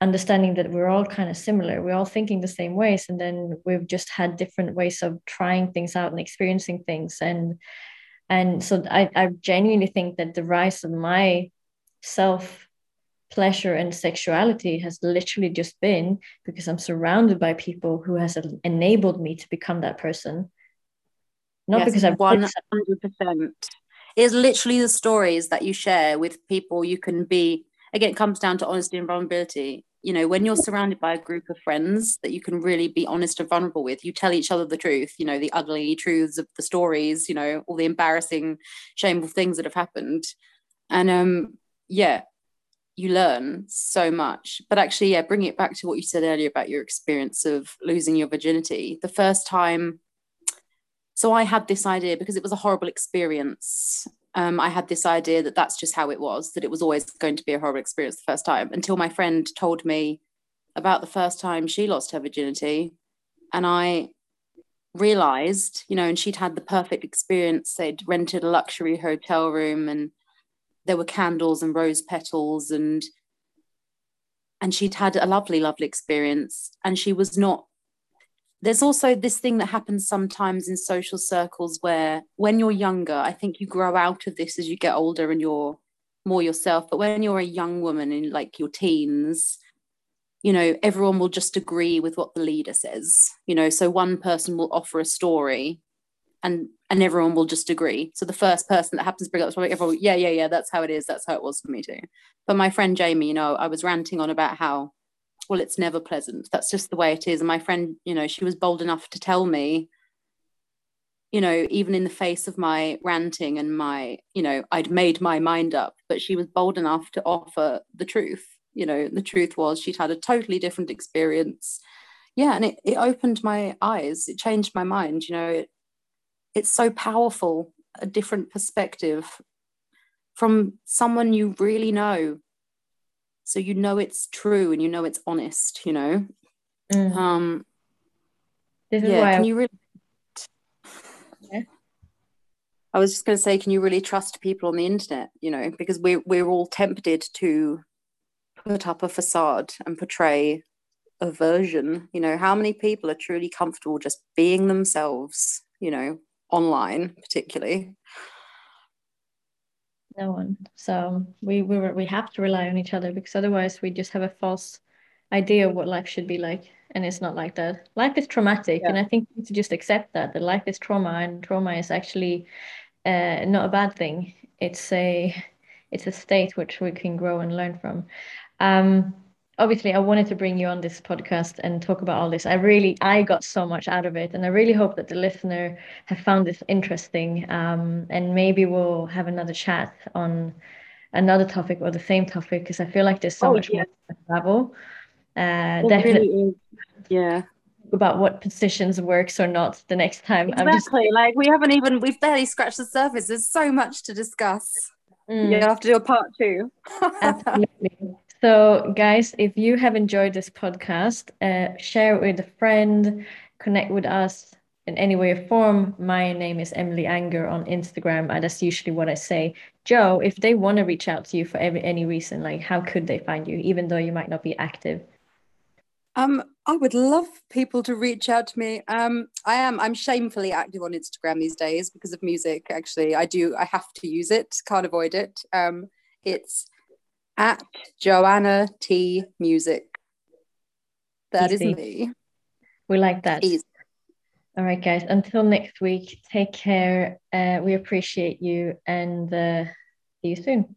understanding that we're all kind of similar, we're all thinking the same ways, and then we've just had different ways of trying things out and experiencing things. And and so I, I genuinely think that the rise of my self pleasure and sexuality has literally just been because I'm surrounded by people who has enabled me to become that person. Not yes, because I've one hundred percent. It's literally the stories that you share with people you can be. Again, it comes down to honesty and vulnerability. You know, when you're surrounded by a group of friends that you can really be honest and vulnerable with, you tell each other the truth. You know, the ugly truths of the stories. You know, all the embarrassing, shameful things that have happened. And um, yeah, you learn so much. But actually, yeah, bringing it back to what you said earlier about your experience of losing your virginity, the first time. So I had this idea because it was a horrible experience. Um, I had this idea that that's just how it was, that it was always going to be a horrible experience the first time until my friend told me about the first time she lost her virginity. And I realized, you know, and she'd had the perfect experience. They'd rented a luxury hotel room and there were candles and rose petals and and she'd had a lovely lovely experience. And she was not there's also this thing that happens sometimes in social circles where when you're younger i think you grow out of this as you get older and you're more yourself but when you're a young woman in like your teens you know everyone will just agree with what the leader says you know. So one person will offer a story and and everyone will just agree. So the first person that happens to bring up the topic, everyone, yeah, yeah, yeah, that's how it is. That's how it was for me too. But my friend Jamie, you know, I was ranting on about how, well, it's never pleasant. That's just the way it is. And my friend, you know, she was bold enough to tell me, you know, even in the face of my ranting and my, you know, I'd made my mind up, but she was bold enough to offer the truth. You know, the truth was she'd had a totally different experience yeah and it, it opened my eyes it changed my mind you know it, it's so powerful a different perspective from someone you really know so you know it's true and you know it's honest you know mm. um this is yeah, why can I... you really yeah. I was just going to say, can you really trust people on the internet? You know, because we're we're all tempted to put up a facade and portray a version. You know, how many people are truly comfortable just being themselves? You know, online particularly. No one. So we we we have to rely on each other because otherwise we just have a false idea of what life should be like and it's not like that life is traumatic yeah. and i think to just accept that that life is trauma and trauma is actually uh, not a bad thing it's a it's a state which we can grow and learn from um, obviously i wanted to bring you on this podcast and talk about all this. I really i got so much out of it and i really hope that the listener have found this interesting um, and maybe we'll have another chat on another topic or the same topic because i feel like there's so oh, much yeah. more to travel uh, definitely really yeah. About what positions works or not the next time. Exactly just... like we haven't even we've barely scratched the surface. There's so much to discuss. Mm. you have to do a part two. Absolutely so guys if you have enjoyed this podcast uh, share it with a friend connect with us in any way or form my name is emily anger on instagram and that's usually what i say joe if they want to reach out to you for every, any reason like how could they find you even though you might not be active um, I would love people to reach out to me. Um, I am. I'm shamefully active on Instagram these days because of music. Actually, I do. I have to use it. Can't avoid it. Um, it's at Joanna T Music. That Easy. is me. We like that. Easy. All right, guys. Until next week, take care. Uh, we appreciate you and uh, see you soon.